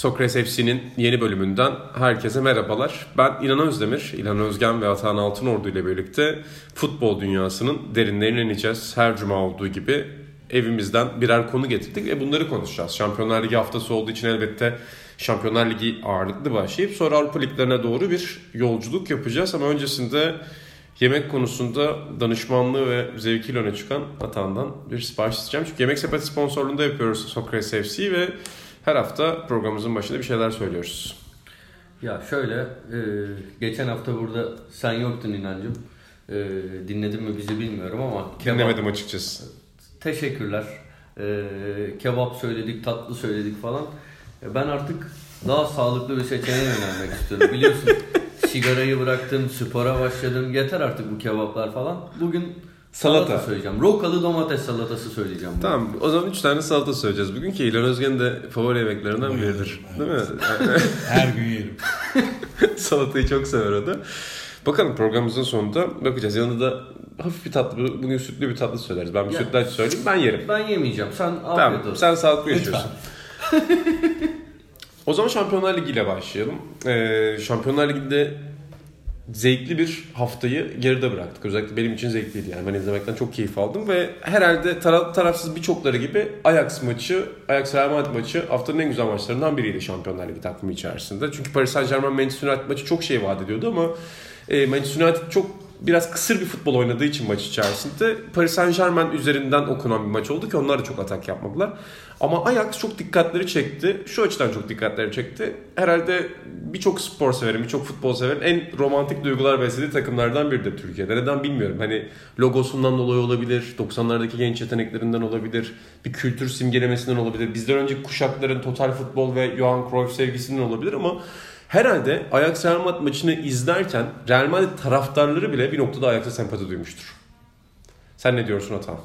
Sokrates FC'nin yeni bölümünden herkese merhabalar. Ben İlhan Özdemir, İlhan Özgen ve Atahan Altınordu ile birlikte futbol dünyasının derinlerine ineceğiz. Her cuma olduğu gibi evimizden birer konu getirdik ve bunları konuşacağız. Şampiyonlar Ligi haftası olduğu için elbette Şampiyonlar Ligi ağırlıklı başlayıp sonra Avrupa Liglerine doğru bir yolculuk yapacağız. Ama öncesinde yemek konusunda danışmanlığı ve zevkiyle öne çıkan Atahan'dan bir sipariş isteyeceğim. Çünkü Yemek Sepeti sponsorluğunda yapıyoruz Sokrates FC ve her hafta programımızın başında bir şeyler söylüyoruz. Ya şöyle, e, geçen hafta burada sen yoktun inancım. E, dinledin mi bizi bilmiyorum ama. Kebap, Dinlemedim açıkçası. Teşekkürler. E, kebap söyledik, tatlı söyledik falan. E, ben artık daha sağlıklı bir seçeneğe yönelmek istiyorum. Biliyorsun sigarayı bıraktım, spora başladım. Yeter artık bu kebaplar falan. Bugün Salata. salata söyleyeceğim. Rokalı domates salatası söyleyeceğim. Bugün. Tamam o zaman 3 tane salata söyleyeceğiz bugün ki İlhan Özgen de favori yemeklerinden biridir. Değil mi? Her gün yerim. Salatayı çok sever o da. Bakalım programımızın sonunda bakacağız. Yanında da hafif bir tatlı, bugün sütlü bir tatlı söyleriz. Ben bir ya, sütlaç söyleyeyim, ben yerim. Ben yemeyeceğim. Sen afiyet tamam, olsun. Sen sağlıklı yaşıyorsun. o zaman Şampiyonlar Ligi ile başlayalım. Ee, Şampiyonlar Ligi'nde zevkli bir haftayı geride bıraktık. Özellikle benim için zevkliydi yani. Ben izlemekten çok keyif aldım ve herhalde taraf, tarafsız birçokları gibi Ajax maçı, Ajax Real Madrid maçı haftanın en güzel maçlarından biriydi Şampiyonlar Ligi takvimi içerisinde. Çünkü Paris Saint Germain Manchester United maçı çok şey vaat ediyordu ama e, Manchester United çok biraz kısır bir futbol oynadığı için maç içerisinde Paris Saint Germain üzerinden okunan bir maç oldu ki onlar da çok atak yapmadılar. Ama Ajax çok dikkatleri çekti. Şu açıdan çok dikkatleri çekti. Herhalde birçok spor severin, birçok futbol severin en romantik duygular beslediği takımlardan biridir Türkiye'de. Neden bilmiyorum. Hani logosundan dolayı olabilir, 90'lardaki genç yeteneklerinden olabilir, bir kültür simgelemesinden olabilir. Bizden önceki kuşakların total futbol ve Johan Cruyff sevgisinden olabilir ama herhalde Ajax Real Madrid maçını izlerken Real Madrid taraftarları bile bir noktada Ajax'a sempati duymuştur. Sen ne diyorsun Atan?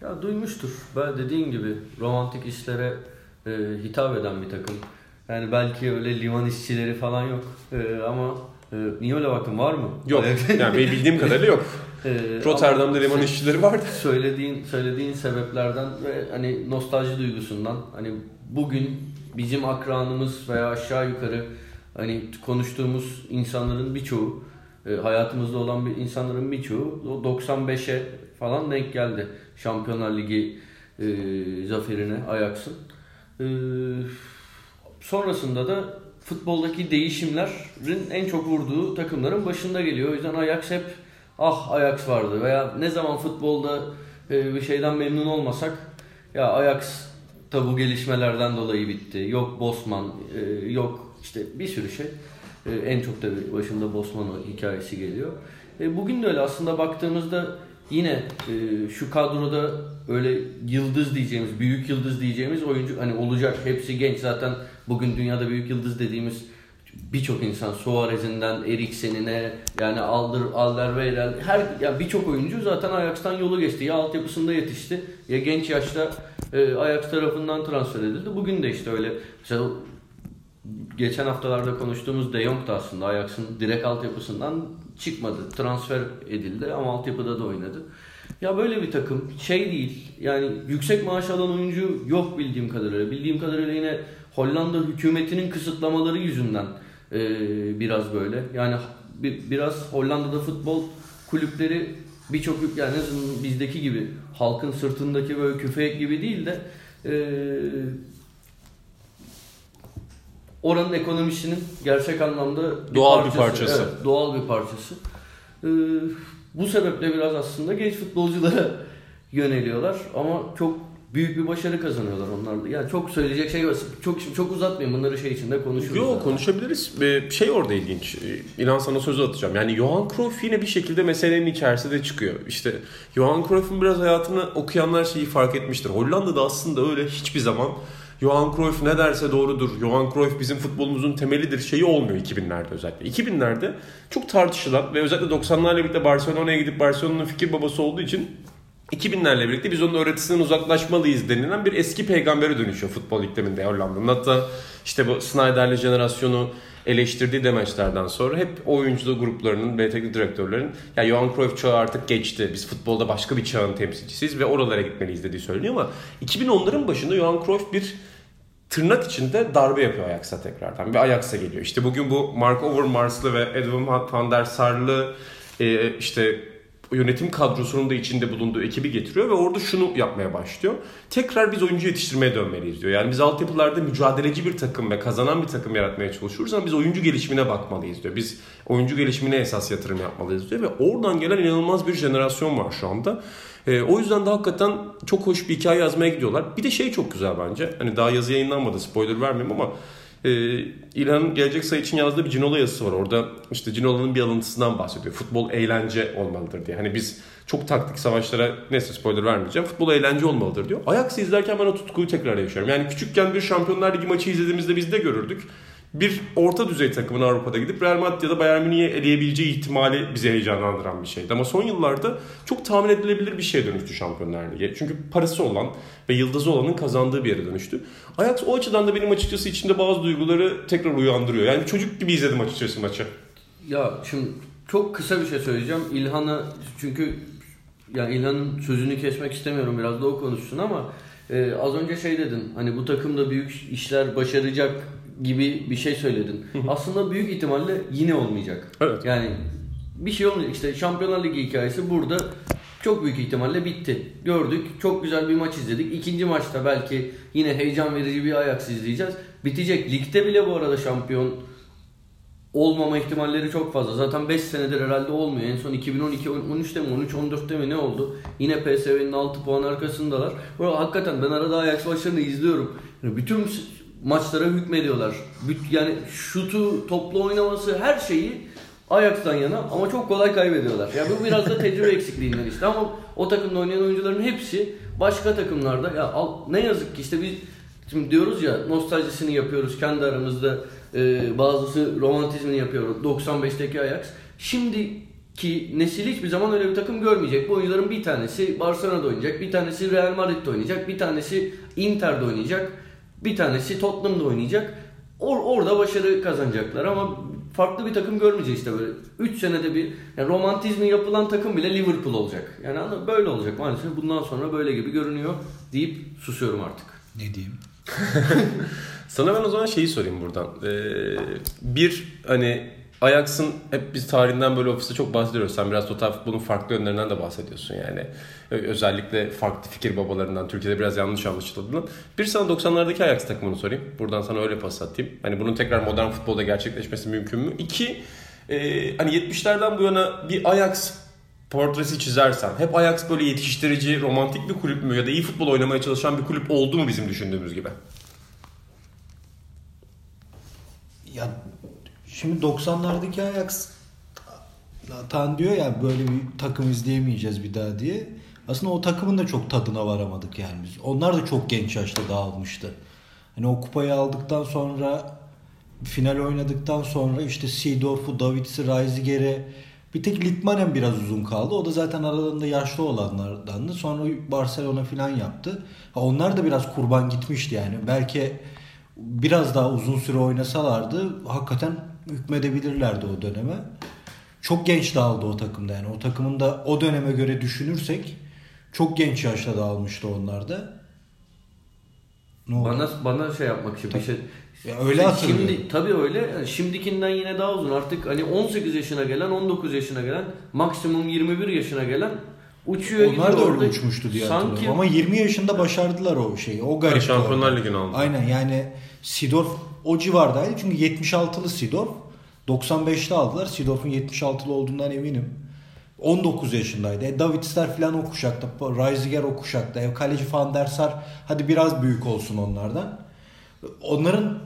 Ya duymuştur. Ben dediğin gibi romantik işlere e, hitap eden bir takım. Yani belki öyle liman işçileri falan yok. E, ama e, niye öyle baktın var mı? Yok. yani benim bildiğim kadarıyla yok. E, Rotterdam'da liman şey, işçileri vardı. Söylediğin söylediğin sebeplerden ve hani nostalji duygusundan hani bugün bizim akranımız veya aşağı yukarı hani konuştuğumuz insanların birçoğu e, hayatımızda olan bir insanların birçoğu o 95'e falan denk geldi. Şampiyonlar Ligi e, zaferine Ajax'ın. E, sonrasında da futboldaki değişimlerin en çok vurduğu takımların başında geliyor. O yüzden Ajax hep ah Ajax vardı veya ne zaman futbolda e, bir şeyden memnun olmasak ya Ajax da bu gelişmelerden dolayı bitti. Yok Bosman, e, yok işte bir sürü şey. E, en çok da başında Bosman hikayesi geliyor. E, bugün de öyle aslında baktığımızda yine e, şu kadroda öyle yıldız diyeceğimiz, büyük yıldız diyeceğimiz oyuncu hani olacak. Hepsi genç zaten bugün dünyada büyük yıldız dediğimiz birçok insan Suarez'inden Eriksen'ine yani Alder Alderweireld her ya birçok oyuncu zaten Ajax'tan yolu geçti. Ya altyapısında yetişti ya genç yaşta e, Ajax tarafından transfer edildi. Bugün de işte öyle. Mesela geçen haftalarda konuştuğumuz De Jong da aslında Ajax'ın direkt altyapısından çıkmadı. Transfer edildi ama altyapıda da oynadı. Ya böyle bir takım şey değil. Yani yüksek maaş alan oyuncu yok bildiğim kadarıyla. Bildiğim kadarıyla yine Hollanda hükümetinin kısıtlamaları yüzünden e, biraz böyle. Yani bir, biraz Hollanda'da futbol kulüpleri birçok yani bizdeki gibi halkın sırtındaki böyle küfek gibi değil de e, oranın ekonomisinin gerçek anlamda bir doğal parçası. bir parçası. Evet, doğal bir parçası. Ee, bu sebeple biraz aslında genç futbolculara yöneliyorlar ama çok büyük bir başarı kazanıyorlar onlar da. Yani çok söyleyecek şey var. Çok çok uzatmayayım bunları şey içinde konuşuruz. Yok konuşabiliriz. Bir şey orada ilginç. İnan sana sözü atacağım. Yani Johan Cruyff yine bir şekilde meselenin içerisinde çıkıyor. İşte Johan Cruyff'un biraz hayatını okuyanlar şeyi fark etmiştir. Hollanda'da aslında öyle hiçbir zaman Johan Cruyff ne derse doğrudur. Johan Cruyff bizim futbolumuzun temelidir şeyi olmuyor 2000'lerde özellikle. 2000'lerde çok tartışılan ve özellikle 90'larla birlikte Barcelona'ya gidip Barcelona'nın fikir babası olduğu için 2000'lerle birlikte biz onun öğretisinden uzaklaşmalıyız denilen bir eski peygambere dönüşüyor futbol ikliminde Hollanda'nın. Hatta işte bu Snyder'li jenerasyonu eleştirdiği demeçlerden sonra hep oyuncu gruplarının ve teknik direktörlerin ya Johan Cruyff çağı artık geçti. Biz futbolda başka bir çağın temsilcisiyiz ve oralara gitmeliyiz dediği söyleniyor ama 2010'ların başında Johan Cruyff bir tırnak içinde darbe yapıyor Ajax'a tekrardan. Bir Ajax'a geliyor. İşte bugün bu Mark Overmars'lı ve Edwin van der Sar'lı e, işte yönetim kadrosunun da içinde bulunduğu ekibi getiriyor ve orada şunu yapmaya başlıyor. Tekrar biz oyuncu yetiştirmeye dönmeliyiz diyor. Yani biz altyapılarda mücadeleci bir takım ve kazanan bir takım yaratmaya çalışıyoruz ama biz oyuncu gelişimine bakmalıyız diyor. Biz oyuncu gelişimine esas yatırım yapmalıyız diyor ve oradan gelen inanılmaz bir jenerasyon var şu anda. E, o yüzden de hakikaten çok hoş bir hikaye yazmaya gidiyorlar. Bir de şey çok güzel bence. Hani daha yazı yayınlanmadı spoiler vermeyeyim ama e, İlhan'ın gelecek sayı için yazdığı bir Cinola yazısı var. Orada işte Cinola'nın bir alıntısından bahsediyor. Futbol eğlence olmalıdır diye. Hani biz çok taktik savaşlara neyse spoiler vermeyeceğim. Futbol eğlence olmalıdır diyor. Ajax'ı izlerken ben o tutkuyu tekrar yaşıyorum. Yani küçükken bir Şampiyonlar Ligi maçı izlediğimizde biz de görürdük bir orta düzey takımın Avrupa'da gidip Real Madrid ya da Bayern Münih'e eleyebileceği ihtimali bizi heyecanlandıran bir şeydi. Ama son yıllarda çok tahmin edilebilir bir şeye dönüştü Şampiyonlar Ligi. Çünkü parası olan ve yıldızı olanın kazandığı bir yere dönüştü. Ajax o açıdan da benim açıkçası içinde bazı duyguları tekrar uyandırıyor. Yani çocuk gibi izledim açıkçası maçı. Ya şimdi çok kısa bir şey söyleyeceğim. İlhan'a çünkü yani İlhan'ın sözünü kesmek istemiyorum biraz da o konuşsun ama e, az önce şey dedin hani bu takımda büyük işler başaracak gibi bir şey söyledin. Aslında büyük ihtimalle yine olmayacak. Evet. Yani bir şey olmayacak. İşte Şampiyonlar Ligi hikayesi burada çok büyük ihtimalle bitti. Gördük. Çok güzel bir maç izledik. İkinci maçta belki yine heyecan verici bir Ajax izleyeceğiz. Bitecek. Ligde bile bu arada şampiyon olmama ihtimalleri çok fazla. Zaten 5 senedir herhalde olmuyor. En son 2012 13'te mi 13 14'te mi ne oldu? Yine PSV'nin 6 puan arkasındalar. Bu hakikaten ben arada Ajax maçlarını izliyorum. bütün maçlara hükmediyorlar. Yani şutu, toplu oynaması her şeyi Ajax'tan yana ama çok kolay kaybediyorlar. Yani bu biraz da tecrübe eksikliğinden işte ama o takımda oynayan oyuncuların hepsi başka takımlarda ya ne yazık ki işte biz şimdi diyoruz ya nostaljisini yapıyoruz kendi aramızda e, bazısı romantizmini yapıyor 95'teki Ajax. Şimdiki nesil hiçbir zaman öyle bir takım görmeyecek. Bu oyuncuların bir tanesi Barcelona'da oynayacak, bir tanesi Real Madrid'de oynayacak, bir tanesi Inter'de oynayacak. Bir tanesi Tottenham'da oynayacak. Or orada başarı kazanacaklar ama farklı bir takım görmeyeceğiz işte böyle. 3 senede bir yani romantizmi yapılan takım bile Liverpool olacak. Yani böyle olacak maalesef. Bundan sonra böyle gibi görünüyor deyip susuyorum artık. Ne diyeyim? Sana ben o zaman şeyi sorayım buradan. Ee, bir hani Ajax'ın hep biz tarihinden böyle ofiste çok bahsediyoruz. Sen biraz total futbolun farklı yönlerinden de bahsediyorsun yani. Özellikle farklı fikir babalarından Türkiye'de biraz yanlış anlaşıldığından. Bir sana 90'lardaki Ajax takımını sorayım. Buradan sana öyle pas atayım. Hani bunun tekrar modern futbolda gerçekleşmesi mümkün mü? İki, e, hani 70'lerden bu yana bir Ajax portresi çizersen hep Ajax böyle yetiştirici, romantik bir kulüp mü ya da iyi futbol oynamaya çalışan bir kulüp oldu mu bizim düşündüğümüz gibi? Ya Şimdi 90'lardaki Ajax Tan diyor ya böyle bir takım izleyemeyeceğiz bir daha diye. Aslında o takımın da çok tadına varamadık yani biz. Onlar da çok genç yaşta dağılmıştı. Hani o kupayı aldıktan sonra final oynadıktan sonra işte Seedorf'u, Davids'i, Reisiger'e bir tek Litmanen biraz uzun kaldı. O da zaten aralarında yaşlı olanlardandı. Sonra Barcelona falan yaptı. onlar da biraz kurban gitmişti yani. Belki biraz daha uzun süre oynasalardı hakikaten hükmedebilirlerdi o döneme. Çok genç dağıldı o takımda yani. O takımın da o döneme göre düşünürsek çok genç yaşta dağılmıştı onlar da. Ne oldu? Bana bana şey yapmak için bir şey ya öyle hatırlıyorum. Şimdi tabii öyle. Yani şimdikinden yine daha uzun. Artık hani 18 yaşına gelen, 19 yaşına gelen, maksimum 21 yaşına gelen uçuyor Onlar da öyle uçmuştu diye Sanki... hatırlıyorum. Ama 20 yaşında başardılar o şeyi. O garip. Şampiyonlar Ligi'ni aldı. Aynen yani Sidorf o civardaydı. Çünkü 76'lı Sidorf. 95'te aldılar. Sidorf'un 76'lı olduğundan eminim. 19 yaşındaydı. E, Davidsler falan o kuşakta. Reisiger o kuşakta. E, kaleci Van der Sar hadi biraz büyük olsun onlardan. Onların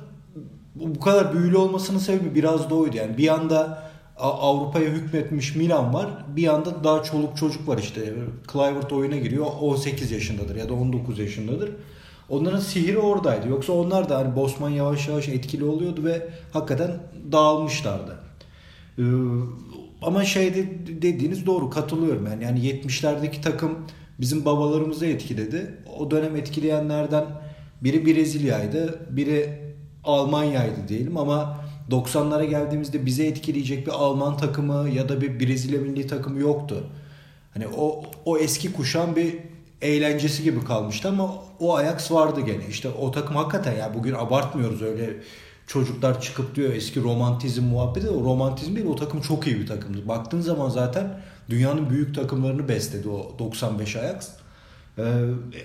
bu kadar büyülü olmasının sebebi biraz da oydu. Yani bir yanda Avrupa'ya hükmetmiş Milan var. Bir yanda daha çoluk çocuk var işte. Clivert oyuna giriyor. 18 yaşındadır ya da 19 yaşındadır. Onların sihiri oradaydı. Yoksa onlar da hani Bosman yavaş yavaş etkili oluyordu ve hakikaten dağılmışlardı. Ee, ama şey dediğiniz doğru katılıyorum yani. Yani 70'lerdeki takım bizim babalarımızı etkiledi. O dönem etkileyenlerden biri Brezilya'ydı, biri Almanya'ydı diyelim ama 90'lara geldiğimizde bize etkileyecek bir Alman takımı ya da bir Brezilya milli takımı yoktu. Hani o o eski kuşan bir eğlencesi gibi kalmıştı ama o Ajax vardı gene. İşte o takım hakikaten ya bugün abartmıyoruz öyle çocuklar çıkıp diyor eski romantizm muhabbeti o romantizm değil o takım çok iyi bir takımdı. Baktığın zaman zaten dünyanın büyük takımlarını besledi o 95 Ajax. Ee,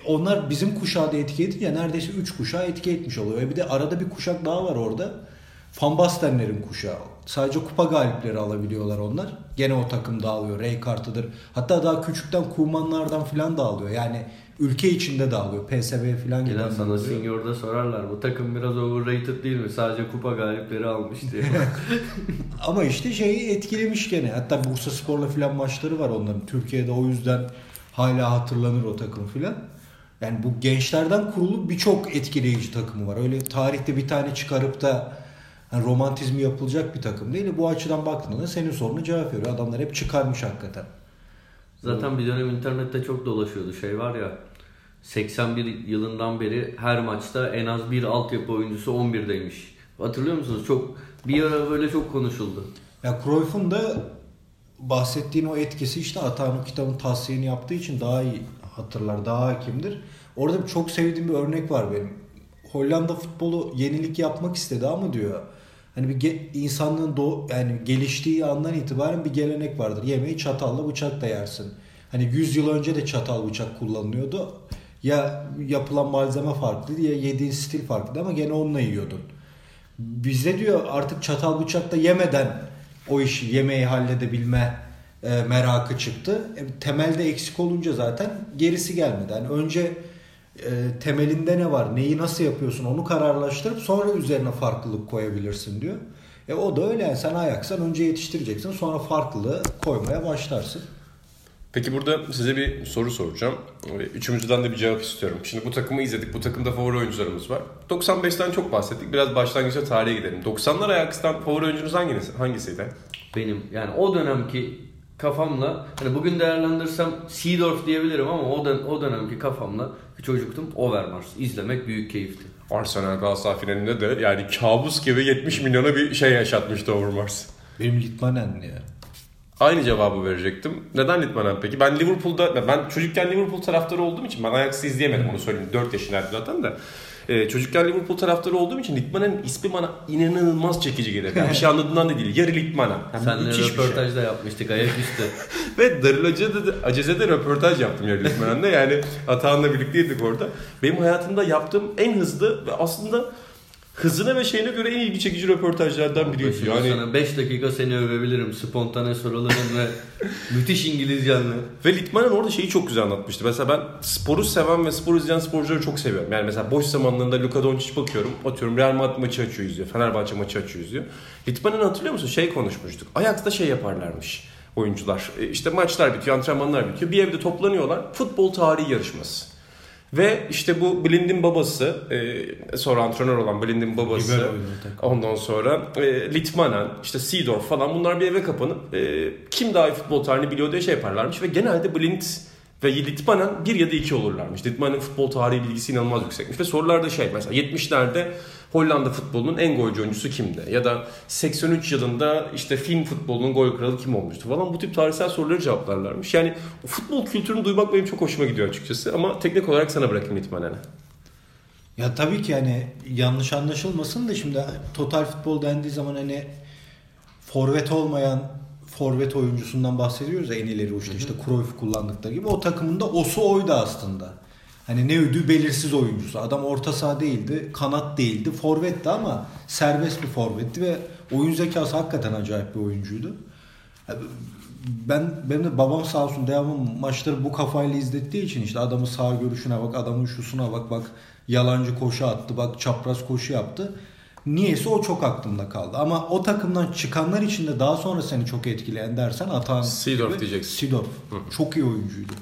onlar bizim kuşağı da etki edince neredeyse 3 kuşağı etki etmiş oluyor. Ve bir de arada bir kuşak daha var orada. Van Bastenlerin kuşağı. Sadece kupa galipleri alabiliyorlar onlar. Gene o takım dağılıyor. Rijkaard'ıdır. Hatta daha küçükten Kumanlardan filan dağılıyor. Yani ülke içinde dağılıyor. PSV filan gibi. Gelen sana senior'da sorarlar. Bu takım biraz overrated değil mi? Sadece kupa galipleri almış diye. Ama işte şeyi etkilemiş gene. Hatta Bursa Spor'la filan maçları var onların. Türkiye'de o yüzden hala hatırlanır o takım filan. Yani bu gençlerden kurulu birçok etkileyici takımı var. Öyle tarihte bir tane çıkarıp da hani romantizmi yapılacak bir takım değil. Bu açıdan baktığında senin sorunu cevap veriyor. Adamlar hep çıkarmış hakikaten. Zaten bir dönem internette çok dolaşıyordu. Şey var ya 81 yılından beri her maçta en az bir altyapı oyuncusu 11'deymiş. Hatırlıyor musunuz? Çok bir ara böyle çok konuşuldu. Ya Cruyff'un da bahsettiğin o etkisi işte Atahan kitabın tavsiyeni yaptığı için daha iyi hatırlar, daha hakimdir. Orada çok sevdiğim bir örnek var benim. Hollanda futbolu yenilik yapmak istedi ama diyor hani bir ge- insanlığın do yani geliştiği andan itibaren bir gelenek vardır. Yemeği çatalla bıçakla yersin. Hani 100 yıl önce de çatal bıçak kullanılıyordu. Ya yapılan malzeme farklıydı ya yediğin stil farklıydı ama gene onunla yiyordun. Bizde diyor artık çatal bıçakla yemeden o işi yemeği halledebilme e, merakı çıktı. E, temelde eksik olunca zaten gerisi gelmedi. Yani önce e, temelinde ne var, neyi nasıl yapıyorsun onu kararlaştırıp sonra üzerine farklılık koyabilirsin diyor. E o da öyle yani sen ayaksan önce yetiştireceksin sonra farklılığı koymaya başlarsın. Peki burada size bir soru soracağım. Üçümüzden de bir cevap istiyorum. Şimdi bu takımı izledik. Bu takımda favori oyuncularımız var. 95'ten çok bahsettik. Biraz başlangıçta tarihe gidelim. 90'lar Ajax'tan favori oyuncunuz hangisi, hangisiydi? Benim yani o dönemki kafamla hani bugün değerlendirsem Seedorf diyebilirim ama o, dön o dönemki kafamla bir çocuktum Overmars. izlemek büyük keyifti. Arsenal Galatasaray finalinde de yani kabus gibi 70 milyona bir şey yaşatmıştı Overmars. Benim Litmanen ya. Aynı cevabı verecektim. Neden Litmanen peki? Ben Liverpool'da, ben çocukken Liverpool taraftarı olduğum için, ben Ajax'ı izleyemedim onu söyleyeyim. 4 yaşındaydım zaten de. Ee, çocukken Liverpool taraftarı olduğum için Litmanen'in ismi bana inanılmaz çekici gelir. Yani bir şey anladığından da değil. Yarı Litmanen. Yani bir şey. röportaj da yapmıştık ayaküstü. Ve Darıl Aceze'de, Aceze'de röportaj yaptım Yarı Litmanen'de. Yani Atahan'la birlikteydik orada. Benim hayatımda yaptığım en hızlı ve aslında hızına ve şeyine göre en ilgi çekici röportajlardan biriydi. Yani sana 5 dakika seni övebilirim. Spontane soruların ve müthiş İngilizcenle. Ve Litmanen orada şeyi çok güzel anlatmıştı. Mesela ben sporu seven ve spor izleyen sporcuları çok seviyorum. Yani mesela boş zamanlarında Luka Doncic bakıyorum. Atıyorum Real Madrid maçı açıyor izliyor. Fenerbahçe maçı açıyor izliyor. Litmanen hatırlıyor musun? Şey konuşmuştuk. Ajax'ta şey yaparlarmış oyuncular. E, İşte maçlar bitiyor, antrenmanlar bitiyor. Bir evde toplanıyorlar. Futbol tarihi yarışması. Ve işte bu Blind'in babası, e, sonra antrenör olan Blind'in babası, Libero ondan sonra e, Litmanen, işte Seedorf falan bunlar bir eve kapanıp e, kim daha iyi futbol tarihini biliyor diye şey yaparlarmış. Ve genelde Blind ve Litmanen bir ya da iki olurlarmış. Litmanen'in futbol tarihi bilgisi inanılmaz yüksekmiş. Ve sorularda şey mesela 70'lerde Hollanda futbolunun en golcü oyuncusu kimdi? Ya da 83 yılında işte Fin futbolunun gol kralı kim olmuştu falan bu tip tarihsel soruları cevaplarlarmış. Yani futbol kültürünü duymak benim çok hoşuma gidiyor açıkçası. Ama teknik olarak sana bırakayım Litmanen'i. Ya tabii ki hani yanlış anlaşılmasın da şimdi total futbol dendiği zaman hani forvet olmayan forvet oyuncusundan bahsediyoruz ya en ileri uçta işte Cruyff kullandıkları gibi o takımın da osu oydu aslında. Hani ne ödü belirsiz oyuncusu. Adam orta saha değildi, kanat değildi, forvetti ama serbest bir forvetti ve oyun zekası hakikaten acayip bir oyuncuydu. Ben benim de babam sağ olsun devamlı maçları bu kafayla izlettiği için işte adamın sağ görüşüne bak, adamın şusuna bak, bak yalancı koşu attı, bak çapraz koşu yaptı. Niyeyse o çok aklımda kaldı. Ama o takımdan çıkanlar için de daha sonra seni çok etkileyen dersen Atan Seedorf diyeceksin. Seedorf. Çok iyi oyuncuydu.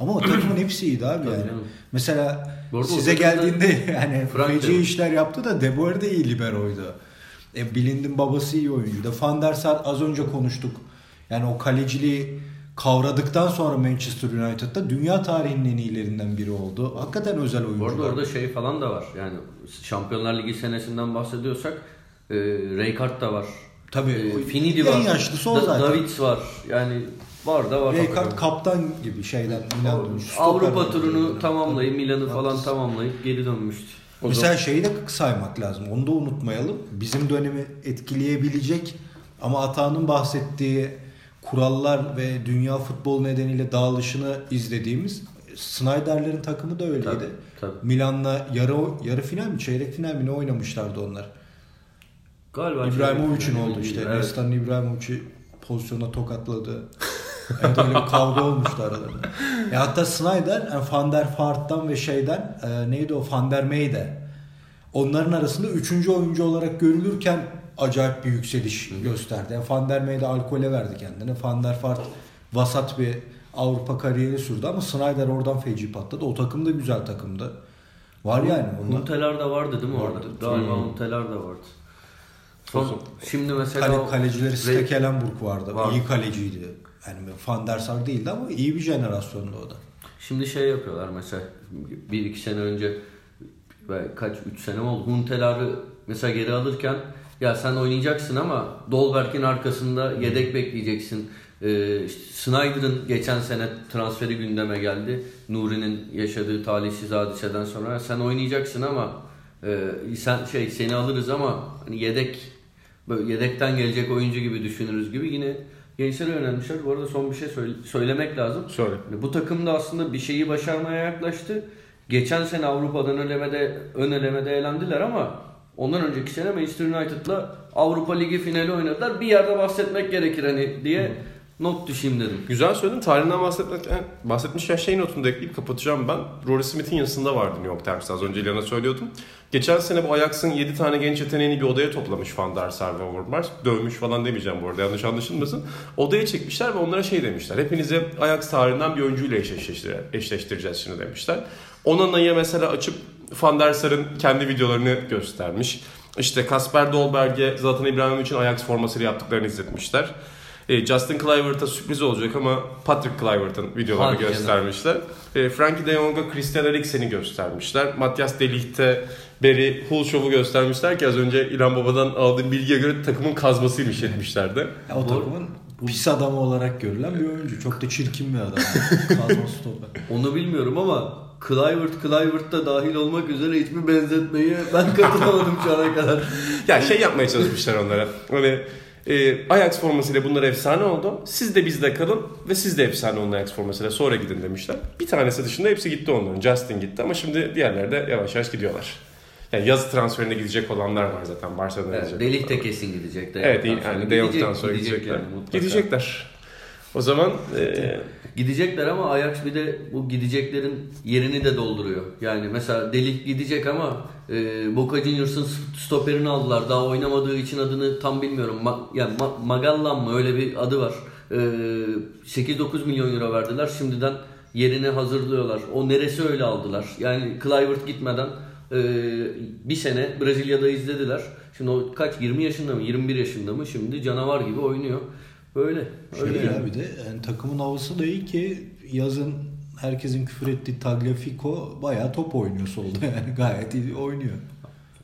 Ama o takımın hepsi iyiydi abi Tabii yani. canım. Mesela size geldiğinde yani feci işler yaptı da De Boer de iyi liberoydu. E, Blind'in babası iyi oyuncuydu. Van der Sar az önce konuştuk. Yani o kaleciliği kavradıktan sonra Manchester United'da dünya tarihinin en iyilerinden biri oldu. Hakikaten özel oyuncu. arada orada şey falan da var. Yani Şampiyonlar Ligi senesinden bahsediyorsak e, Rijkaard da var. Tabii. E, Finidi en var. yaşlısı o Da- zaten. Davids var. Yani Var da var. Rijkaard kaptan gibi şeyden Milan dönmüş. Avrupa turunu tamamlayıp Milan'ı falan tamamlayıp geri dönmüştü. O Mesela şeyi de saymak lazım. Onu da unutmayalım. Bizim dönemi etkileyebilecek ama Atağan'ın bahsettiği kurallar ve dünya futbol nedeniyle dağılışını izlediğimiz Snyder'lerin takımı da öyleydi. Tabii, tabii. Milan'la yarı yarı final mi, çeyrek final mi ne oynamışlardı onlar? Galiba İbrahimovic'in oldu işte. Evet. Nesta'nın İbrahimovic'i pozisyona tokatladı. Evet öyle bir kavga olmuştu aralarında. E hatta Snyder yani Van der Vaart'tan ve şeyden e, neydi o Van der Meyde onların arasında üçüncü oyuncu olarak görülürken acayip bir yükseliş gösterdi. Yani Van der Meyde alkole verdi kendini. Van der Vaart vasat bir Avrupa kariyeri sürdü ama Snyder oradan feci patladı. O takım da güzel takımdı. Var yani. Onlar... Munteler de vardı değil mi orada? Vardı. Galiba Hmm. Munteler de vardı. Son, şimdi mesela Kale, kalecileri Stekelenburg vardı. Vardı. İyi kaleciydi. Yani Van der Sar değildi ama iyi bir jenerasyondu o da. Şimdi şey yapıyorlar mesela bir iki sene önce kaç üç sene oldu Huntelar'ı mesela geri alırken ya sen oynayacaksın ama Dolberg'in arkasında yedek bekleyeceksin. Ee, işte Snyder'ın geçen sene transferi gündeme geldi. Nuri'nin yaşadığı talihsiz hadiseden sonra sen oynayacaksın ama e, sen şey seni alırız ama hani yedek böyle yedekten gelecek oyuncu gibi düşünürüz gibi yine gençlere yönelmişler. Bu arada son bir şey söyle- söylemek lazım. Söyle. Yani Bu takım da aslında bir şeyi başarmaya yaklaştı. Geçen sene Avrupa'dan elemede, ön elemede elendiler ama ondan önceki sene Manchester United'la Avrupa Ligi finali oynadılar. Bir yerde bahsetmek gerekir hani diye not düşeyim dedim. Güzel söyledin. Tarihinden bahsetmişken, bahsetmişken şey notunu da ekleyip kapatacağım ben. Rory Smith'in yazısında vardı New York Times'ta. Az önce İlhan'a söylüyordum. Geçen sene bu Ajax'ın 7 tane genç yeteneğini bir odaya toplamış Van der Sar ve Overmars. Dövmüş falan demeyeceğim bu arada yanlış anlaşılmasın. Odaya çekmişler ve onlara şey demişler. Hepinize Ajax tarihinden bir oyuncuyla eşleştir- eşleştireceğiz şimdi demişler. Onana'ya mesela açıp Van der Sar'ın kendi videolarını göstermiş. İşte Kasper Dolberg'e Zlatan İbrahimovic'in Ajax formasıyla yaptıklarını izletmişler. E, Justin Kluivert'a sürpriz olacak ama Patrick Kluivert'ın videolarını Hadi göstermişler. E, Frankie de Jong'a Christian Eriksen'i göstermişler. Matthias De Ligt'e Barry Hulshov'u göstermişler ki az önce İlhan Baba'dan aldığım bilgiye göre takımın kazmasıymış etmişlerdi. Ya o Bu- takımın pis adamı olarak görülen bir oyuncu. Çok da çirkin bir adam. Kazma stoper. Onu bilmiyorum ama Kluivert, Kluivert da dahil olmak üzere hiçbir benzetmeyi ben katılamadım şu ana kadar. Ya şey yapmaya çalışmışlar onlara. Hani e, Ajax formasıyla bunlar efsane oldu. Siz de bizde kalın ve siz de efsane olun Ajax formasıyla sonra gidin demişler. Bir tanesi dışında hepsi gitti onların. Justin gitti ama şimdi diğerleri de yavaş yavaş gidiyorlar. Yani yaz transferine gidecek olanlar var zaten Barcelona'ya Evet, gidecek. Delik de kesin gidecek. De Evet yani De Jong'dan sonra gidecek gidecekler. yani mutlaka. gidecekler. O zaman e, Gidecekler ama Ajax bir de bu gideceklerin yerini de dolduruyor. Yani mesela Delik gidecek ama e, Boca Juniors'ın stoperini aldılar. Daha oynamadığı için adını tam bilmiyorum. Ma, yani Ma- Magallan mı öyle bir adı var. E, 8-9 milyon euro verdiler. Şimdiden yerini hazırlıyorlar. O neresi öyle aldılar. Yani Kluivert gitmeden e, bir sene Brezilya'da izlediler. Şimdi o kaç 20 yaşında mı 21 yaşında mı şimdi canavar gibi oynuyor. Böyle. Öyle Şey yani. ya bir de yani takımın havası da iyi ki yazın herkesin küfür ettiği Tagliafico bayağı top oynuyor solda yani gayet iyi oynuyor.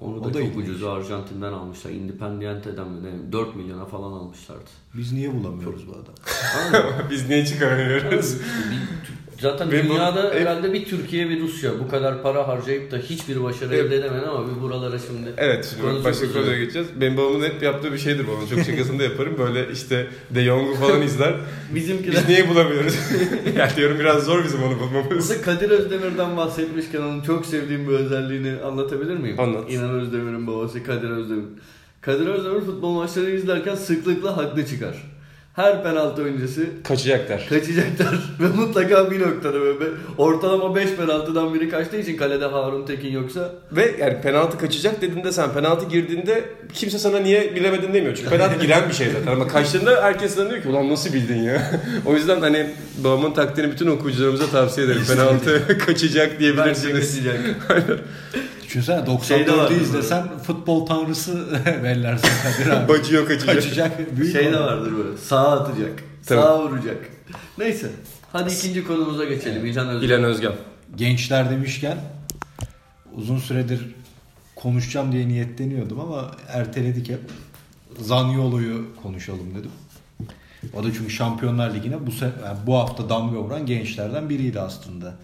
Onu O da, da çok ilginç. ucuza Arjantin'den almışlar. Independiente'den mi ne? 4 milyona falan almışlardı. Biz niye bulamıyoruz bu adamı? biz niye çıkaramıyoruz? Zaten Ve bu- dünyada hep- herhalde bir Türkiye bir Rusya bu kadar para harcayıp da hiçbir başarı Evet. elde edemeyen ama bir buralara şimdi Evet şimdi başka konuya geçeceğiz. Benim babamın hep yaptığı bir şeydir bu. Onun çok şakasını da yaparım. Böyle işte De Jong'u falan izler. bizimkiler Biz niye bulamıyoruz? ya diyorum biraz zor bizim onu bulmamız. Mesela Kadir Özdemir'den bahsetmişken onun çok sevdiğim bir özelliğini anlatabilir miyim? Anlat. İnan Özdemir'in babası Kadir Özdemir. Kadir Özdemir futbol maçlarını izlerken sıklıkla haklı çıkar. Her penaltı öncesi Kaçacaklar. kaçacaklar ve mutlaka bir noktada böyle ortalama 5 penaltıdan biri kaçtığı için kalede Harun Tekin yoksa Ve yani penaltı kaçacak dediğinde sen penaltı girdiğinde kimse sana niye bilemedin demiyor. Çünkü penaltı giren bir şey zaten. Ama kaçtığında herkes sana diyor ki ulan nasıl bildin ya. o yüzden hani babamın taktiğini bütün okuyucularımıza tavsiye ederim. Penaltı kaçacak bence diyebilirsiniz. kaçacak. Düşünsene Şey de vardı 94'ü izlesen futbol tanrısı bellersin Kadir abi. Bacıyor kaçacak. Kaçacak. Büyük şey de vardır böyle sağa atacak, Tabii. sağa vuracak. Neyse hadi ikinci konumuza geçelim İlhan Özden. İlhan Özgen. Gençler demişken uzun süredir konuşacağım diye niyetleniyordum ama erteledik hep. Zaniolo'yu konuşalım dedim. O da çünkü Şampiyonlar Ligi'ne bu se- yani bu hafta damga vuran gençlerden biriydi aslında.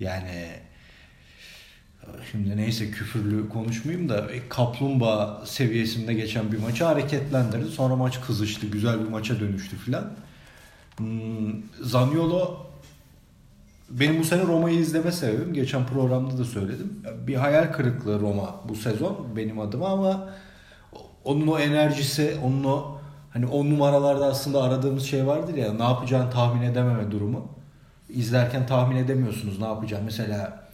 Yani şimdi neyse küfürlü konuşmayayım da e, kaplumbağa seviyesinde geçen bir maçı hareketlendirdi. Sonra maç kızıştı. Güzel bir maça dönüştü filan. Hmm, Zaniolo benim bu sene Roma'yı izleme sebebim geçen programda da söyledim. Bir hayal kırıklığı Roma bu sezon benim adıma ama onun o enerjisi, onun o hani on numaralarda aslında aradığımız şey vardır ya ne yapacağını tahmin edememe durumu. İzlerken tahmin edemiyorsunuz ne yapacağını. Mesela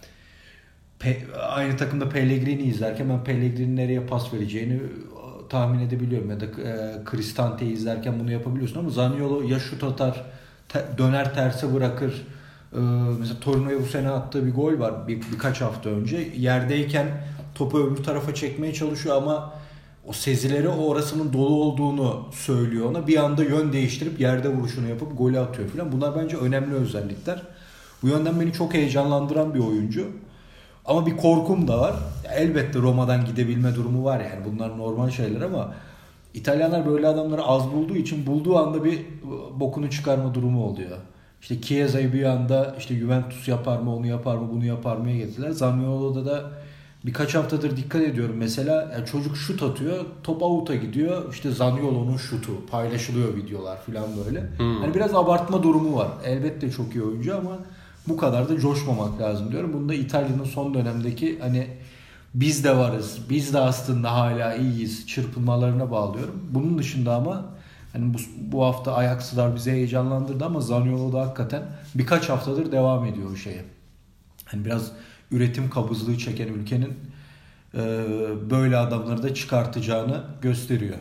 Pe- aynı takımda Pellegrini izlerken ben Pellegrini'nin nereye pas vereceğini e, tahmin edebiliyorum. Ya da e, Cristante'yi izlerken bunu yapabiliyorsun ama Zaniolo ya şut atar te- döner terse bırakır. E, mesela Torino'ya bu sene attığı bir gol var bir, birkaç hafta önce. Yerdeyken topu öbür tarafa çekmeye çalışıyor ama o sezileri orasının dolu olduğunu söylüyor ona. Bir anda yön değiştirip yerde vuruşunu yapıp golü atıyor falan bunlar bence önemli özellikler. Bu yönden beni çok heyecanlandıran bir oyuncu ama bir korkum da var. Elbette Roma'dan gidebilme durumu var yani. Bunlar normal şeyler ama İtalyanlar böyle adamları az bulduğu için bulduğu anda bir bokunu çıkarma durumu oluyor. İşte Chiesa'yı bir anda işte Juventus yapar mı, onu yapar mı, bunu yapar mıya getirdiler. Zaniolo'da da birkaç haftadır dikkat ediyorum. Mesela yani çocuk şut atıyor, top out'a gidiyor. İşte Zaniolo'nun şutu paylaşılıyor videolar falan böyle. Hani biraz abartma durumu var. Elbette çok iyi oyuncu ama bu kadar da coşmamak lazım diyorum. Bunu da İtalya'nın son dönemdeki hani biz de varız, biz de aslında hala iyiyiz çırpınmalarına bağlıyorum. Bunun dışında ama hani bu, bu hafta Ajax'lar bizi heyecanlandırdı ama Zaniolo da hakikaten birkaç haftadır devam ediyor o şeye. Hani biraz üretim kabızlığı çeken ülkenin e, böyle adamları da çıkartacağını gösteriyor.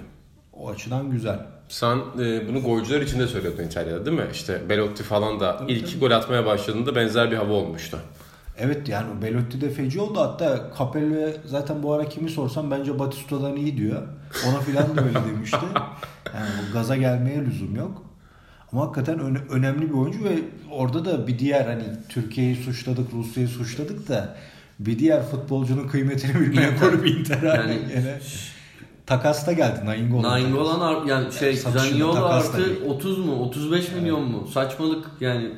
O açıdan güzel. Sen e, bunu golcüler için de söylüyordun İtalya'da değil mi? İşte Belotti falan da ilk gol atmaya başladığında benzer bir hava olmuştu. Evet yani Belotti de feci oldu. Hatta Capello zaten bu ara kimi sorsam bence Batistuta'dan iyi diyor. Ona filan da öyle demişti. Yani bu gaza gelmeye lüzum yok. Ama hakikaten öne- önemli bir oyuncu ve orada da bir diğer hani Türkiye'yi suçladık, Rusya'yı suçladık da bir diğer futbolcunun kıymetini bilmeyen Inter. kulüp Inter. Yani- Gene takasta geldi Nainggolan. Nainggolan yani şey Zaniolo artı değil. 30 mu 35 milyon mu saçmalık yani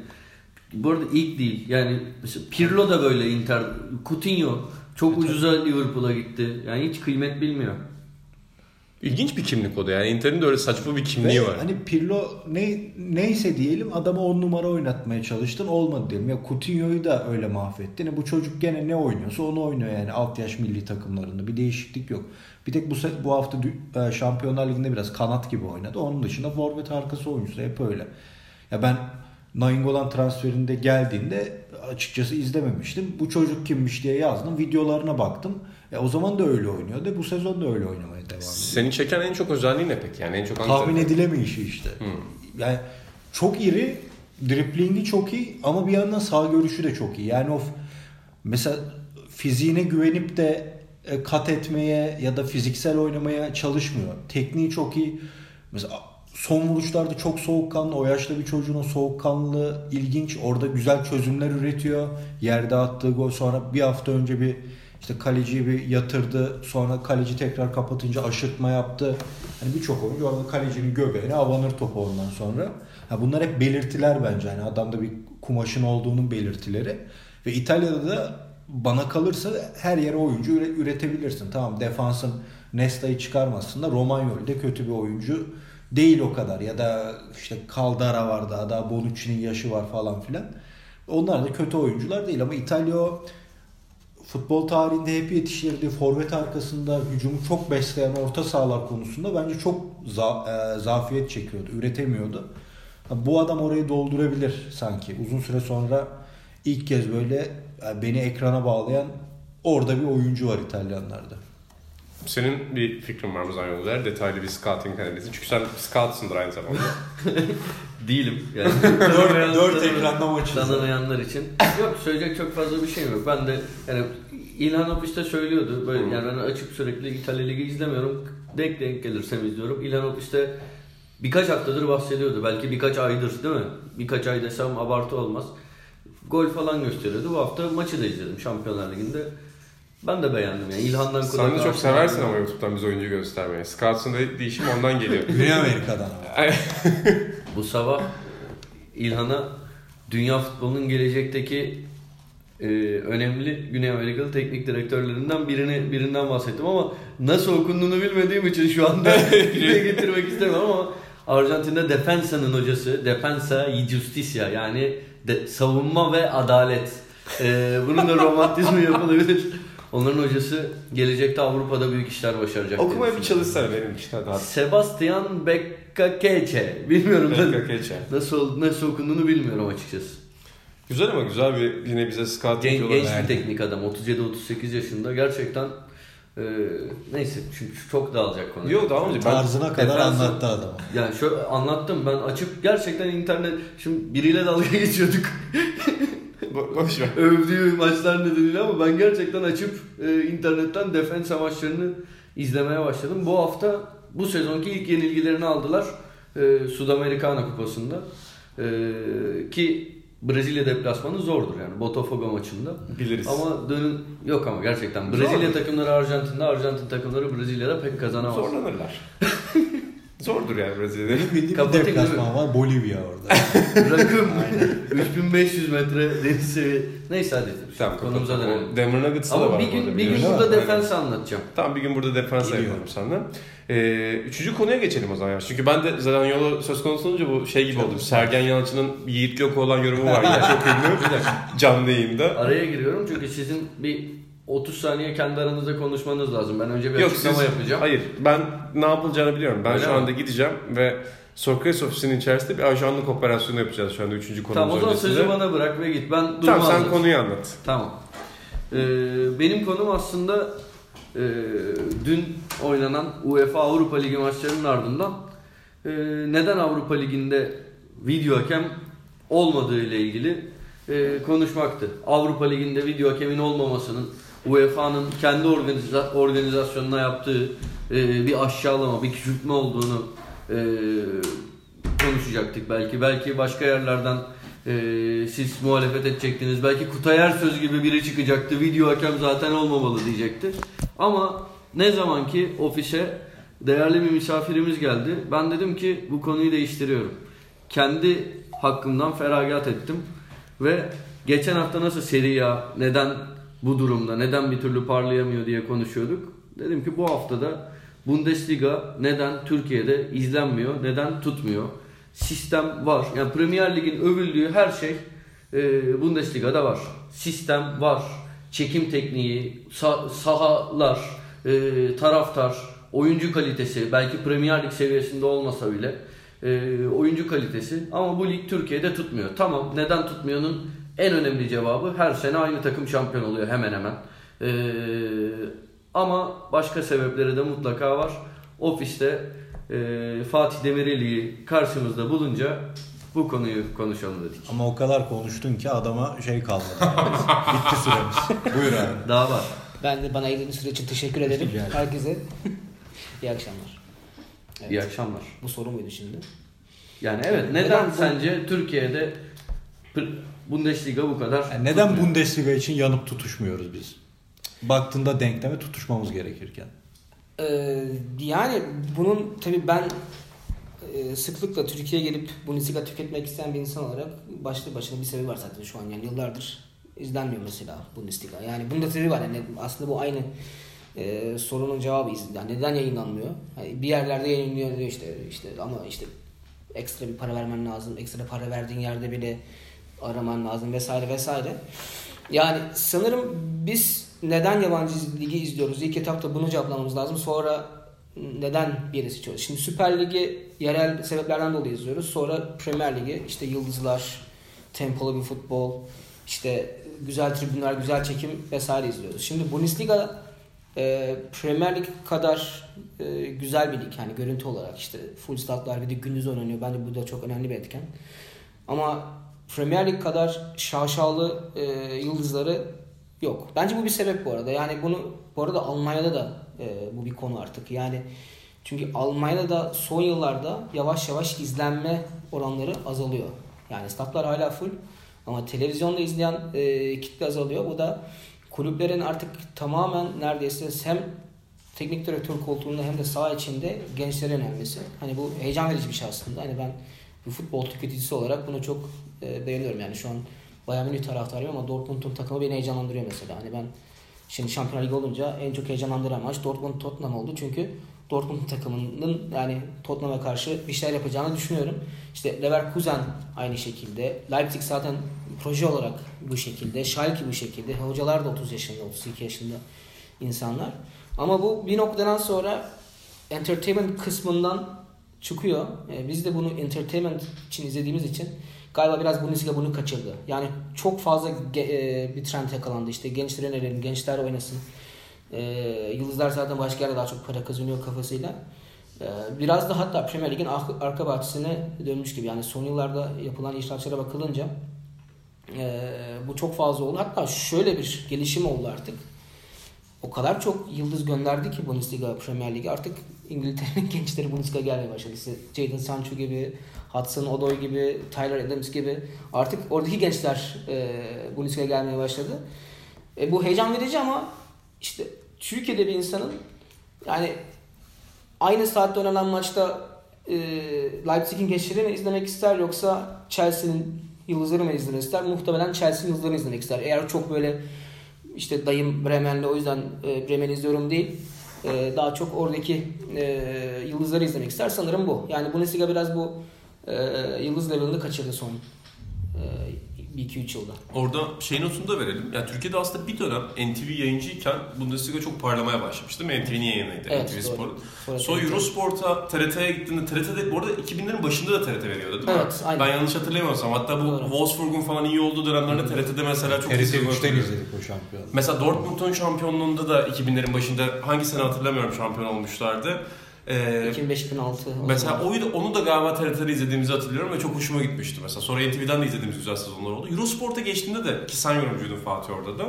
bu arada ilk değil yani mesela Pirlo da böyle Inter Coutinho çok ucuza Liverpool'a gitti yani hiç kıymet bilmiyor. İlginç bir kimlik o da yani Inter'in de öyle saçma bir kimliği Ve var. hani Pirlo ne, neyse diyelim adamı on numara oynatmaya çalıştın olmadı diyelim. Ya Coutinho'yu da öyle mahvettin. E bu çocuk gene ne oynuyorsa onu oynuyor yani alt yaş milli takımlarında. Bir değişiklik yok. Bir tek bu bu hafta e, Şampiyonlar Ligi'nde biraz kanat gibi oynadı. Onun dışında forvet arkası oyuncusu hep öyle. Ya ben Nainggolan transferinde geldiğinde açıkçası izlememiştim. Bu çocuk kimmiş diye yazdım. Videolarına baktım. E o zaman da öyle oynuyordu. Bu sezon da öyle oynamaya devam ediyor. Seni çeken en çok özelliği ne peki? Yani en çok Tahmin edilemeyişi işte. Yani çok iri, driplingi çok iyi ama bir yandan sağ görüşü de çok iyi. Yani o mesela fiziğine güvenip de e, kat etmeye ya da fiziksel oynamaya çalışmıyor. Tekniği çok iyi. Mesela son vuruşlarda çok soğukkanlı. O yaşta bir çocuğun o soğukkanlı ilginç. Orada güzel çözümler üretiyor. Yerde attığı gol sonra bir hafta önce bir işte kaleciyi bir yatırdı. Sonra kaleci tekrar kapatınca aşırtma yaptı. Hani birçok oyuncu orada kalecinin göbeğine abanır topu ondan sonra. Ha bunlar hep belirtiler bence. Hani adamda bir kumaşın olduğunun belirtileri. Ve İtalya'da da bana kalırsa her yere oyuncu üre- üretebilirsin. Tamam defansın Nesta'yı çıkarmasın da Romagnoli de kötü bir oyuncu değil o kadar. Ya da işte Caldara var daha, daha Bonucci'nin yaşı var falan filan. Onlar da kötü oyuncular değil ama İtalya futbol tarihinde hep yetiştirdiği forvet arkasında hücumu çok besleyen orta sahalar konusunda bence çok za- e, zafiyet çekiyordu. Üretemiyordu. Bu adam orayı doldurabilir sanki. Uzun süre sonra ilk kez böyle e, beni ekrana bağlayan orada bir oyuncu var İtalyanlarda. Senin bir fikrin var mı Zanyolu'da? Detaylı bir scouting analizi. Çünkü sen scoutsındır aynı zamanda. Değilim yani. Dört- dört ekranda maç izledim. Tanımayanlar için. Yok söyleyecek çok fazla bir şeyim yok. Ben de yani İlhanov işte söylüyordu. Böyle yani ben açıp sürekli İtalya Ligi izlemiyorum. Denk denk gelirsem izliyorum. İlhanov işte birkaç haftadır bahsediyordu. Belki birkaç aydır değil mi? Birkaç ay desem abartı olmaz. Gol falan gösteriyordu. Bu hafta maçı da izledim Şampiyonlar Ligi'nde. Ben de beğendim yani. İlhan'dan Sen de çok seversin ama YouTube'dan biz oyuncu göstermeyi. Scouts'un değişim ondan geliyor. Güney Amerika'dan. Bu sabah İlhan'a dünya futbolunun gelecekteki e, önemli Güney Amerikalı teknik direktörlerinden birini birinden bahsettim ama nasıl okunduğunu bilmediğim için şu anda dile getirmek istemiyorum ama Arjantin'de Defensa'nın hocası Defensa y Justicia yani de, savunma ve adalet. E, bunun da romantizmi yapılabilir. Onların hocası gelecekte Avrupa'da büyük işler başaracak. Okumaya bir çalışsana benim için hadi. Sebastian Beccaceche. Bilmiyorum geçe. nasıl nasıl okunduğunu bilmiyorum açıkçası. Güzel ama güzel bir yine bize scout Gen, yapıyorlar. genç bir Yani. teknik adam. 37-38 yaşında. Gerçekten e, neyse çünkü çok dağılacak konu. Yok devam edeyim. Ben Tarzına kadar Defensa- anlattı adamı. Yani şöyle anlattım ben açıp gerçekten internet şimdi biriyle dalga geçiyorduk boş ver. övdüğü maçlar nedeniyle ama ben gerçekten açıp e, internetten defense maçlarını izlemeye başladım. Bu hafta bu sezonki ilk yenilgilerini aldılar e, Sudamericana kupasında. E, ki Brezilya deplasmanı zordur yani Botafogo maçında. Biliriz. Ama dönün yok ama gerçekten Brezilya Zor. takımları Arjantin'de, Arjantin takımları Brezilya'da pek kazanamaz. Zorlanırlar. Zordur yani Brezilya'da. Bildiğim bir deplasman var Bolivya orada. Rakım 3500 metre deniz seviye. Neyse hadi. Tamam konumuza dönelim. Denver Nuggets'ta da Ama var bir bu gün bir gün burada defans anlatacağım. Tamam bir gün burada defans yapalım senden. Ee, üçüncü konuya geçelim o zaman. ya. Çünkü ben de zaten yolu söz konusu olunca bu şey gibi oldu. Sergen Yalçın'ın Yiğit Loku olan yorumu var ya çok ünlü canlı yayında. Araya giriyorum çünkü sizin bir 30 saniye kendi aranızda konuşmanız lazım. Ben önce bir Yok açıklama siz, yapacağım. hayır ben ne yapılacağını biliyorum. Ben Öyle şu mi? anda gideceğim ve Sokrates ofisinin içerisinde bir ajanlık operasyonu yapacağız şu anda üçüncü konumuz Tamam o zaman öncesinde. sözü bana bırak ve git. Ben durumu Tamam sen anlatayım. konuyu anlat. Tamam. Ee, benim konum aslında e, dün oynanan UEFA Avrupa Ligi maçlarının ardından e, neden Avrupa Ligi'nde video hakem olmadığı ile ilgili e, konuşmaktı. Avrupa Ligi'nde video hakemin olmamasının UEFA'nın kendi organiza- organizasyonuna yaptığı e, bir aşağılama, bir küçültme olduğunu e, konuşacaktık belki. Belki başka yerlerden e, siz muhalefet edecektiniz. Belki Kutay Ersöz gibi biri çıkacaktı. Video hakem zaten olmamalı diyecekti. Ama ne zaman ki ofise değerli bir misafirimiz geldi. Ben dedim ki bu konuyu değiştiriyorum. Kendi hakkımdan feragat ettim. Ve geçen hafta nasıl Serie A neden bu durumda, neden bir türlü parlayamıyor diye konuşuyorduk. Dedim ki bu haftada Bundesliga neden Türkiye'de izlenmiyor, neden tutmuyor? Sistem var. Yani Premier Lig'in övüldüğü her şey e, Bundesliga'da var. Sistem var. Çekim tekniği, sa- sahalar, e, taraftar, oyuncu kalitesi belki Premier Lig seviyesinde olmasa bile e, oyuncu kalitesi ama bu lig Türkiye'de tutmuyor. Tamam neden tutmuyor'nun en önemli cevabı her sene aynı takım şampiyon oluyor hemen hemen. E, ama başka sebepleri de mutlaka var. Ofiste e, Fatih Demireli'yi karşımızda bulunca bu konuyu konuşalım dedik. Ama o kadar konuştun ki adama şey kalmadı. Bitti süremiz. Buyur abi. Daha var. Ben de bana ayırdığınız süre için teşekkür ederim herkese. İyi akşamlar. Evet. İyi akşamlar. Bu soru muydu şimdi? Yani evet neden, Neden bu- sence Türkiye'de Bundesliga bu kadar Yani neden tutmuyor? Bundesliga için yanıp tutuşmuyoruz biz? Baktığında denkleme tutuşmamız gerekirken. Ee, yani bunun tabii ben e, sıklıkla Türkiye'ye gelip Bundesliga tüketmek isteyen bir insan olarak başlı başına bir sebebi var zaten şu an. Yani yıllardır izlenmiyor mesela Bundesliga. Yani bunda sebebi var. Yani aslında bu aynı e, sorunun cevabı. Yani neden yayınlanmıyor? Yani bir yerlerde yayınlanıyor diyor işte işte ama işte ekstra bir para vermen lazım. Ekstra para verdiğin yerde bile araman lazım vesaire vesaire. Yani sanırım biz neden yabancı ligi izliyoruz? İlk etapta bunu cevaplamamız lazım. Sonra neden bir yere seçiyoruz? Şimdi Süper Lig'i yerel sebeplerden dolayı izliyoruz. Sonra Premier Lig'i işte yıldızlar, tempolu bir futbol, işte güzel tribünler, güzel çekim vesaire izliyoruz. Şimdi Bundesliga e, Premier Lig kadar e, güzel bir lig. Yani görüntü olarak işte full statlar bir de gündüz oynanıyor. Bence bu da çok önemli bir etken. Ama Premier Lig kadar şaşalı e, yıldızları yok. Bence bu bir sebep bu arada. Yani bunu bu arada Almanya'da da e, bu bir konu artık. Yani çünkü Almanya'da da son yıllarda yavaş yavaş izlenme oranları azalıyor. Yani statlar hala full ama televizyonda izleyen e, kitle azalıyor. Bu da kulüplerin artık tamamen neredeyse hem teknik direktör koltuğunda hem de saha içinde gençlere önermesi. Hani bu heyecan verici bir şey aslında. Hani ben bir futbol tüketicisi olarak bunu çok e, beğeniyorum. Yani şu an Bayern Münih taraftarıyım ama Dortmund'un takımı beni heyecanlandırıyor mesela. Hani ben şimdi Şampiyonlar Ligi olunca en çok heyecanlandıran maç Dortmund Tottenham oldu. Çünkü Dortmund takımının yani Tottenham'a karşı bir şeyler yapacağını düşünüyorum. İşte Leverkusen aynı şekilde. Leipzig zaten proje olarak bu şekilde. Schalke bu şekilde. Hocalar da 30 yaşında, 32 yaşında insanlar. Ama bu bir noktadan sonra entertainment kısmından çıkıyor. E, biz de bunu entertainment için izlediğimiz için galiba biraz Bundesliga bunu kaçırdı. Yani çok fazla e, bir trend yakalandı. İşte gençlere önerelim, gençler oynasın. E, yıldızlar zaten başka yerde daha çok para kazanıyor kafasıyla. E, biraz da hatta Premier Lig'in ar- arka bahçesine dönmüş gibi. Yani son yıllarda yapılan işlemlere bakılınca e, bu çok fazla oldu. Hatta şöyle bir gelişim oldu artık o kadar çok yıldız gönderdi ki Bundesliga Premier Ligi artık İngiltere'nin gençleri Bundesliga gelmeye başladı. İşte Jadon Sancho gibi, Hudson Odoi gibi, Tyler Adams gibi artık oradaki gençler e, Bundesliga'ya gelmeye başladı. E, bu heyecan verici ama işte Türkiye'de bir insanın yani aynı saatte oynanan maçta e, Leipzig'in gençleri mi izlemek ister yoksa Chelsea'nin yıldızları mı izlemek ister? Muhtemelen Chelsea'nin yıldızlarını izlemek ister. Eğer çok böyle işte dayım Bremen'le o yüzden e, Bremen'i izliyorum değil. E, daha çok oradaki e, yıldızları izlemek ister sanırım bu. Yani Bundesliga biraz bu e, yıldız levelini kaçırdı son e, 1-2-3 yılda. Orada şey notunu da verelim. Yani Türkiye'de aslında bir dönem NTV yayıncıyken Bundesliga çok parlamaya başlamış değil mi? NTV'nin yayınıydı. Evet, NTV. Spor'un. Sonra. Eurosport'a TRT'ye gittiğinde TRT'de bu arada 2000'lerin başında da TRT veriyordu değil mi? Evet, aynen. Ben yanlış hatırlamıyorsam. Hatta bu Doğru. Wolfsburg'un falan iyi olduğu dönemlerde TRT'de mesela çok TRT izlediğimi 3'ten hatırlıyorum. izledik o şampiyonu. Mesela Dortmund'un şampiyonluğunda da 2000'lerin başında hangi sene hatırlamıyorum şampiyon olmuşlardı. Ee, 2005-2006. Mesela oyu da, onu da galiba TRT'de izlediğimizi hatırlıyorum ve çok hoşuma gitmişti mesela. Sonra NTV'den de izlediğimiz güzel sezonlar oldu. Eurosport'a geçtiğinde de ki sen yorumcuydun Fatih orada da.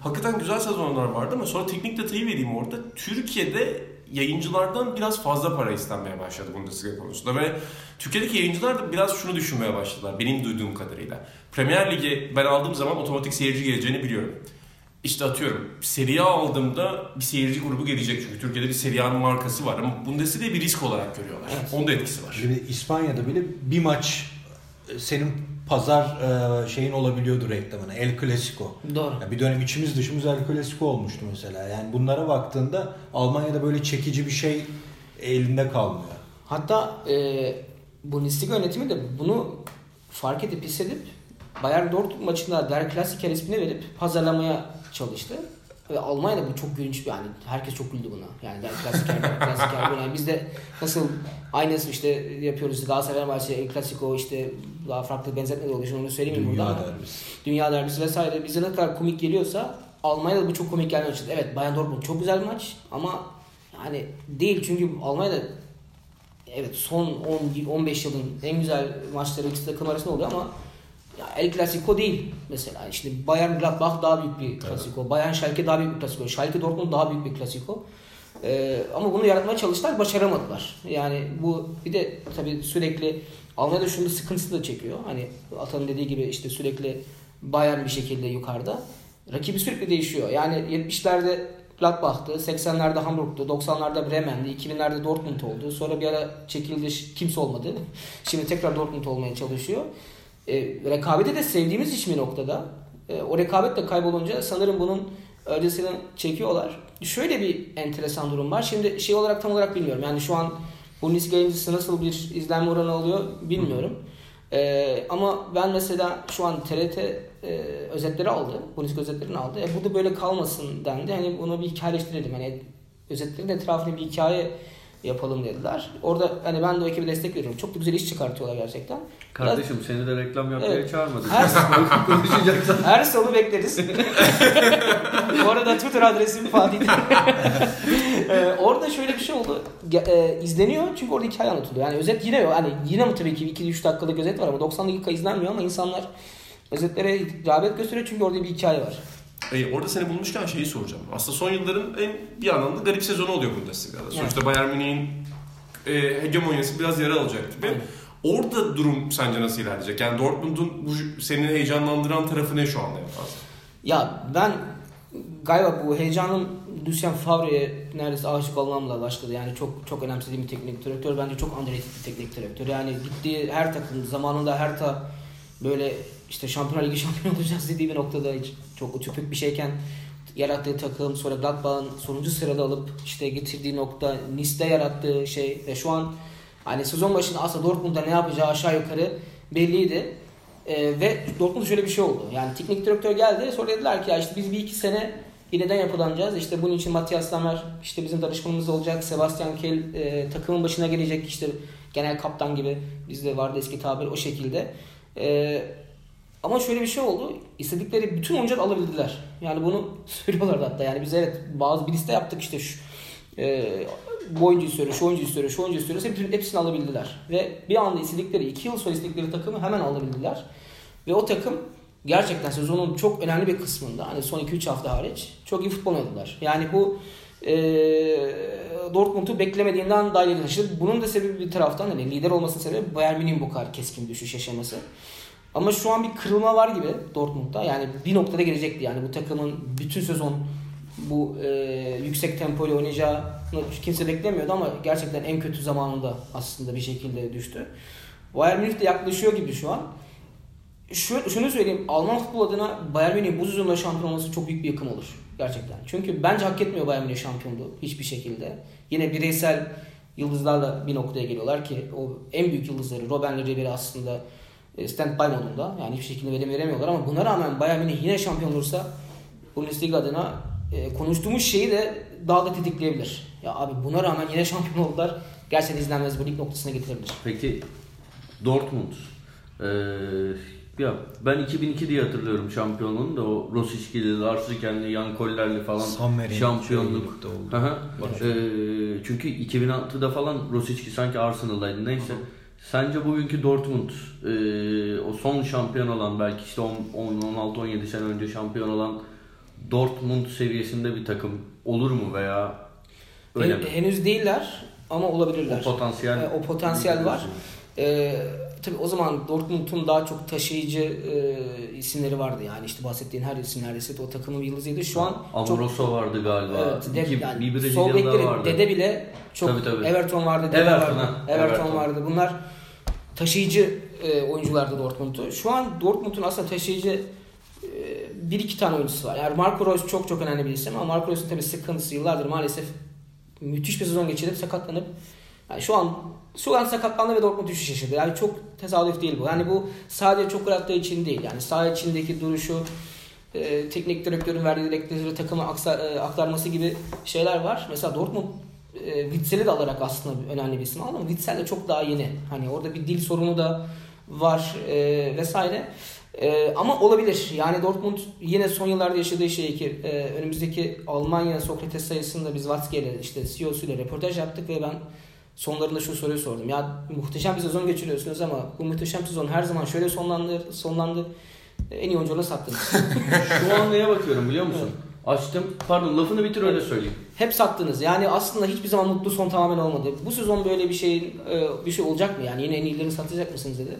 Hakikaten güzel sezonlar vardı ama sonra teknik detayı vereyim orada. Türkiye'de yayıncılardan biraz fazla para istenmeye başladı Bundesliga konusunda ve Türkiye'deki yayıncılar da biraz şunu düşünmeye başladılar benim duyduğum kadarıyla. Premier Lig'e ben aldığım zaman otomatik seyirci geleceğini biliyorum. İşte atıyorum Serie A aldığımda bir seyirci grubu gelecek çünkü Türkiye'de bir Serie A'nın markası var ama Bundesliga'yı bir risk olarak görüyorlar. Evet. Onun da etkisi var. Şimdi İspanya'da bile bir maç e, senin pazar e, şeyin olabiliyordu reklamına. El Clasico. Doğru. Ya bir dönem içimiz dışımız El Clasico olmuştu mesela. Yani bunlara baktığında Almanya'da böyle çekici bir şey elinde kalmıyor. Hatta e, Bundesliga yönetimi de bunu fark edip hissedip Bayern Dortmund maçında Der Klassiker ismini verip pazarlamaya çalıştı. Ve Almanya'da bu çok gülünç bir yani herkes çok güldü buna. Yani Der Klassiker, Der Klassiker böyle. Yani biz de nasıl aynısı işte yapıyoruz. işte Galatasaray Fenerbahçe, El Clasico işte daha farklı benzetme de oluyor. Şimdi onu söyleyeyim Dünya burada. derbisi. Dünya derbisi vesaire bize ne kadar komik geliyorsa Almanya'da bu çok komik gelmeye başladı. Evet Bayern Dortmund çok güzel bir maç ama yani değil çünkü Almanya'da evet son 10 15 yılın en güzel maçları ikisi takım arasında oluyor ama ya El Clasico değil mesela. Şimdi Bayern Gladbach daha büyük bir klasiko. Bayern Schalke daha büyük bir klasiko. Schalke Dortmund daha büyük bir klasiko. Ee, ama bunu yaratmaya çalıştılar, başaramadılar. Yani bu bir de tabii sürekli Almanya'da şunun sıkıntısı da çekiyor. Hani Atan'ın dediği gibi işte sürekli Bayern bir şekilde yukarıda. Rakibi sürekli değişiyor. Yani 70'lerde Gladbach'tı, 80'lerde Hamburg'tu, 90'larda Bremen'di, 2000'lerde Dortmund oldu. Sonra bir ara çekildi, kimse olmadı. Şimdi tekrar Dortmund olmaya çalışıyor. E, rekabeti de sevdiğimiz için bir noktada. E, o rekabet de kaybolunca sanırım bunun öncesini çekiyorlar. Şöyle bir enteresan durum var. Şimdi şey olarak tam olarak bilmiyorum. Yani şu an Bundesliga yayıncısı nasıl bir izlenme oranı alıyor bilmiyorum. E, ama ben mesela şu an TRT e, özetleri aldı. Bundesliga özetlerini aldı. E, bu da böyle kalmasın dendi. Hani bunu bir hikayeleştirelim. Hani özetlerin etrafına bir hikaye yapalım dediler. Orada hani ben de o ekibe destek veriyorum. Çok da güzel iş çıkartıyorlar gerçekten. Kardeşim seni de reklam yapmaya Evet. çağırmadık. Her, Konuşacaksan. her salı bekleriz. Bu arada Twitter adresim Fatih. Ee, orada şöyle bir şey oldu. Ge- e, izleniyor çünkü orada hikaye anlatılıyor. Yani özet yine hani yine mi tabii ki 2-3 dakikalık özet var ama 90 dakika izlenmiyor ama insanlar özetlere rağbet gösteriyor çünkü orada bir hikaye var. E, orada seni bulmuşken şeyi soracağım. Aslında son yılların en bir anlamda garip sezonu oluyor Bundesliga'da. Sonuçta Bayern Münih'in e, hegemonyası biraz yara alacak gibi. Aynen. Orada durum sence nasıl ilerleyecek? Yani Dortmund'un bu seni heyecanlandıran tarafı ne şu anda en fazla? Ya ben galiba bu heyecanım Lucien Favre'ye neredeyse aşık olmamla başladı. Yani çok çok önemsediğim bir teknik direktör. Bence çok underrated bir teknik direktör. Yani gittiği her takım zamanında her ta böyle işte Şampiyonlar Ligi şampiyon olacağız dediği bir noktada hiç çok ütopik bir şeyken yarattığı takım sonra Gladbach'ın sonuncu sırada alıp işte getirdiği nokta Nice'de yarattığı şey ve şu an hani sezon başında aslında Dortmund'da ne yapacağı aşağı yukarı belliydi. Ee, ve Dortmund şöyle bir şey oldu. Yani teknik direktör geldi. Sonra dediler ki ya işte biz bir iki sene yeniden yapılanacağız. İşte bunun için Matthias Lammer işte bizim danışmanımız olacak. Sebastian Kehl e, takımın başına gelecek. işte genel kaptan gibi bizde vardı eski tabir o şekilde. E, ama şöyle bir şey oldu. İstedikleri bütün oyuncuları alabildiler. Yani bunu söylüyorlardı hatta. Yani biz evet bazı bir liste yaptık işte şu e, bu oyuncu istiyoruz, şu oyuncu istiyoruz, şu oyuncu istiyoruz. Hepsini, hepsini alabildiler. Ve bir anda istedikleri, iki yıl sonra istedikleri takımı hemen alabildiler. Ve o takım gerçekten sezonun çok önemli bir kısmında hani son 2-3 hafta hariç çok iyi futbol oynadılar. Yani bu e, Dortmund'u beklemediğinden daha ileri taşıdı. Bunun da sebebi bir taraftan hani lider olmasının sebebi Bayern Münih'in bu kadar keskin düşüş yaşaması. Ama şu an bir kırılma var gibi Dortmund'da. Yani bir noktada gelecekti yani bu takımın bütün sezon bu e, yüksek tempo ile oynayacağını kimse beklemiyordu ama gerçekten en kötü zamanında aslında bir şekilde düştü. Bayern Münih de yaklaşıyor gibi şu an. Şu, şunu söyleyeyim. Alman futbol adına Bayern Münih bu sezonda şampiyon olması çok büyük bir yıkım olur. Gerçekten. Çünkü bence hak etmiyor Bayern Münih şampiyonluğu hiçbir şekilde. Yine bireysel yıldızlarla bir noktaya geliyorlar ki o en büyük yıldızları Robben Ribery aslında stand-by modunda. Yani hiçbir şekilde verim veremiyorlar ama buna rağmen Bayern Münih yine şampiyon olursa Bundesliga adına e, konuştuğumuz şeyi de daha da tetikleyebilir. Ya abi buna rağmen yine şampiyon oldular. Gerçekten izlenmez bu lig noktasına getirebilir. Peki Dortmund. Ee, ya ben 2002 diye hatırlıyorum şampiyonluğunu da o Rosicki'li, Lars Ricken'li, Jan Koller'li falan Sommer'in şampiyonluk. oldu. Hı hı. Ee, çünkü 2006'da falan Rosicki sanki Arsenal'daydı neyse. Sence bugünkü Dortmund e, o son şampiyon olan belki işte 16-17 sene önce şampiyon olan Dortmund seviyesinde bir takım olur mu veya öyle Hen- mi? henüz değiller ama olabilirler. O potansiyel E, o potansiyel var. Ee, tabii o zaman Dortmund'un daha çok taşıyıcı e, isimleri vardı yani işte bahsettiğin her isim neredeyse o takımın yıldızıydı. Şu an çok Amoroso vardı galiba. evet, de, İki, yani bir sol Brezilyalı vardı. Dede bile çok Tabii, tabii. Everton vardı, Dede Everton, vardı. ha. Everton, Everton. vardı. Bunlar taşıyıcı e, oyunculardı Dortmund'u. Şu an Dortmund'un aslında taşıyıcı e, bir iki tane oyuncusu var. Yani Marco Reus çok çok önemli bir isim ama Marco Reus'un tabii sıkıntısı yıllardır maalesef müthiş bir sezon geçirip sakatlanıp yani şu an şu an sakatlandı ve Dortmund düşüş yaşadı. Yani çok tesadüf değil bu. Yani bu sadece çok attığı için değil. Yani saha içindeki duruşu, e, teknik direktörün verdiği direktörü takıma aksa- e, aktarması gibi şeyler var. Mesela Dortmund e, Witzel'i de alarak aslında önemli bir isim aldı ama Witzel de çok daha yeni. Hani orada bir dil sorunu da var e, vesaire. E, ama olabilir. Yani Dortmund yine son yıllarda yaşadığı şey ki e, önümüzdeki Almanya Sokrates sayısında biz Watzke ile işte CEO'su ile röportaj yaptık ve ben sonlarında şu soruyu sordum. Ya muhteşem bir sezon geçiriyorsunuz ama bu muhteşem sezon her zaman şöyle sonlandı, sonlandı. E, En iyi oyuncuları sattınız. Şu an neye bakıyorum biliyor musun? Açtım. Pardon lafını bitir öyle söyleyeyim. Hep sattınız. Yani aslında hiçbir zaman mutlu son tamamen olmadı. Bu sezon böyle bir şey bir şey olacak mı? Yani yine en iyilerini satacak mısınız dedi.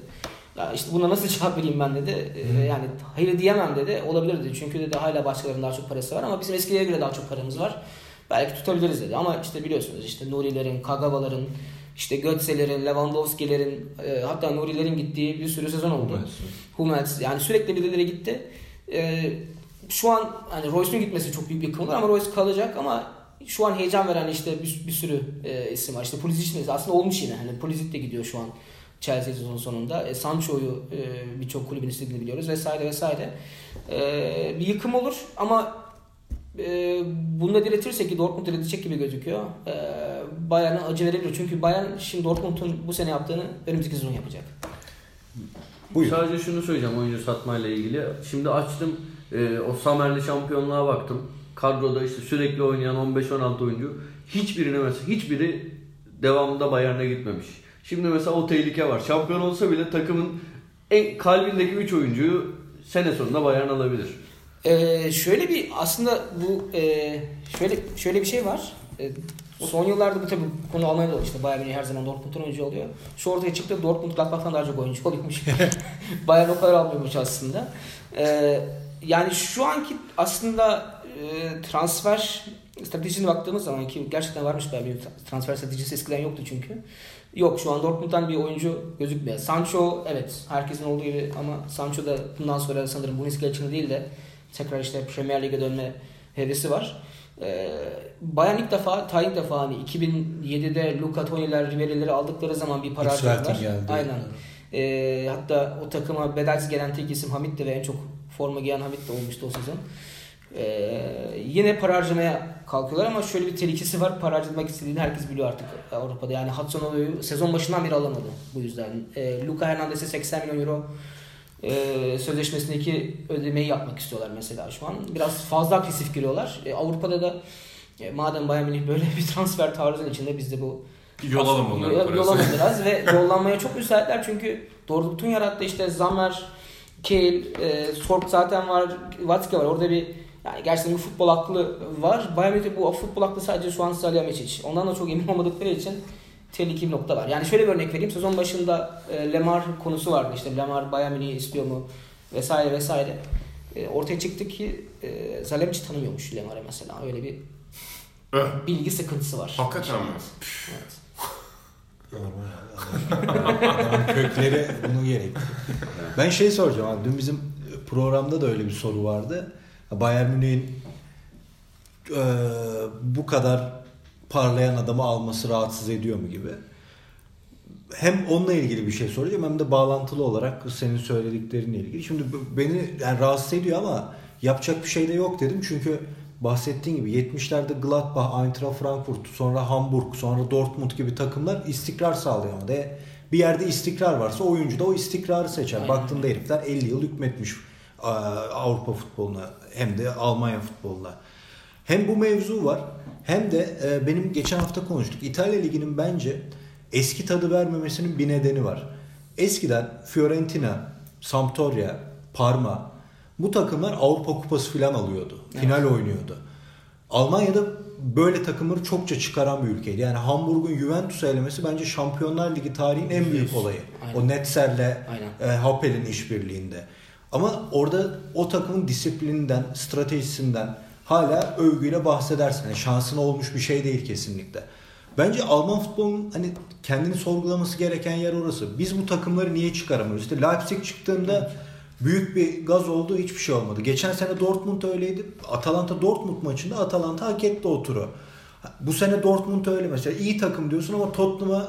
Ya işte buna nasıl cevap vereyim ben dedi. Ee, yani hayır diyemem dedi. Olabilir dedi. Çünkü dedi hala başkalarının daha çok parası var ama bizim eskilere göre daha çok paramız var. Belki tutabiliriz dedi. Ama işte biliyorsunuz işte Nurilerin, Kagawa'ların, işte Götze'lerin, Lewandowski'lerin e, hatta Nurilerin gittiği bir sürü sezon oldu. Hummels yani sürekli birileri gitti. Ee, şu an hani Royce'un gitmesi çok büyük bir yıkım olur ama Royce kalacak ama şu an heyecan veren işte bir, bir sürü e, isim var. İşte Pulisic de aslında olmuş yine. Hani Pulisic de gidiyor şu an Chelsea sezon sonunda. E, Sancho'yu e, birçok kulübün istediğini biliyoruz vesaire vesaire. E, bir yıkım olur ama e, bunu da diretirse ki Dortmund diretecek gibi gözüküyor. E, Bayern'e acı verebilir. Çünkü Bayern şimdi Dortmund'un bu sene yaptığını önümüzdeki sezon yapacak. Buyur. Sadece şunu söyleyeceğim oyuncu satmayla ilgili. Şimdi açtım e, o Samer'li şampiyonluğa baktım. Kadroda işte sürekli oynayan 15-16 oyuncu. Hiçbirine mesela hiçbiri devamında Bayern'e gitmemiş. Şimdi mesela o tehlike var. Şampiyon olsa bile takımın en kalbindeki 3 oyuncuyu sene sonunda Bayern alabilir. Ee, şöyle bir aslında bu e, şöyle şöyle bir şey var. E, son yıllarda bu tabii konu Almanya'da işte Bayern Münih her zaman Dortmund'un oyuncu oluyor. Şu ortaya çıktı Dortmund Gladbach'tan daha çok oyuncu oluyormuş. Bayern o kadar almıyormuş aslında. Ee, yani şu anki aslında e, transfer stratejisine baktığımız zaman ki gerçekten varmış böyle bir transfer stratejisi eskiden yoktu çünkü. Yok şu an Dortmund'dan bir oyuncu gözükmüyor. Sancho evet herkesin olduğu gibi ama Sancho da bundan sonra sanırım Bundesliga için değil de tekrar işte Premier Lig'e dönme hevesi var. Ee, Bayern ilk defa, ta ilk defa hani 2007'de Luka Toni'ler, Ribery'leri aldıkları zaman bir para harcadılar. Aynen. Ee, hatta o takıma bedelsiz gelen tek isim Hamit'ti ve en çok forma giyen Hamit de olmuştu o sezon. Ee, yine para harcamaya kalkıyorlar ama şöyle bir tehlikesi var. Para harcamak istediğini herkes biliyor artık Avrupa'da. Yani Hudson Odoi'yu sezon başından beri alamadı bu yüzden. Ee, Luka Hernandez'e 80 milyon euro e, sözleşmesindeki ödemeyi yapmak istiyorlar mesela şu an. Biraz fazla agresif giriyorlar. E, Avrupa'da da e, madem Bayern Münih böyle bir transfer tarzının içinde biz de bu Yolalım onları Yol-. Yolalım biraz ve yollanmaya çok müsaitler çünkü Dortmund'un yarattığı işte Zammer, Kehl, e, Sorp zaten var, Watzke var. Orada bir yani gerçekten bir futbol aklı var. Bayern Münih bu futbol aklı sadece şu an Salihamidzic. Ondan da çok emin olmadıkları için tehlikeli bir nokta var. Yani şöyle bir örnek vereyim. Sezon başında e, Lemar konusu vardı. İşte Lemar Bayern Münih'i istiyor mu vesaire vesaire. E, ortaya çıktı ki e, Salihamidzic tanımıyormuş Lemar'ı mesela. Öyle bir Öh. bilgi sıkıntısı var. Hakikaten mi? Evet. Kökleri bunu gerektiriyor. Ben şey soracağım abi. Dün bizim programda da öyle bir soru vardı. Bayern Münih'in e, bu kadar parlayan adamı alması rahatsız ediyor mu gibi. Hem onunla ilgili bir şey soracağım hem de bağlantılı olarak senin söylediklerinle ilgili. Şimdi beni yani rahatsız ediyor ama yapacak bir şey de yok dedim. Çünkü bahsettiğin gibi 70'lerde Gladbach, Eintracht Frankfurt, sonra Hamburg, sonra Dortmund gibi takımlar istikrar sağlayamadı. E, Bir yerde istikrar varsa oyuncu da o istikrarı seçer. Aynen. Baktığında herifler 50 yıl hükmetmiş Avrupa futboluna hem de Almanya futboluna. Hem bu mevzu var hem de e, benim geçen hafta konuştuk. İtalya Ligi'nin bence eski tadı vermemesinin bir nedeni var. Eskiden Fiorentina, Sampdoria, Parma bu takımlar Avrupa Kupası falan alıyordu. Final oynuyordu. Almanya'da böyle takımları çokça çıkaran bir ülkeydi. Yani Hamburg'un Juventus'u elemesi bence Şampiyonlar Ligi tarihinin en büyük olayı. Aynen. O Netzer'le e, Happel'in işbirliğinde. Ama orada o takımın disiplininden, stratejisinden hala övgüyle bahsedersin. Yani şansına olmuş bir şey değil kesinlikle. Bence Alman futbolunun hani kendini sorgulaması gereken yer orası. Biz bu takımları niye çıkaramıyoruz? İşte Leipzig çıktığında büyük bir gaz oldu hiçbir şey olmadı. Geçen sene Dortmund öyleydi. Atalanta Dortmund maçında Atalanta hak etti o turu. Bu sene Dortmund öyle mesela. iyi takım diyorsun ama Tottenham'a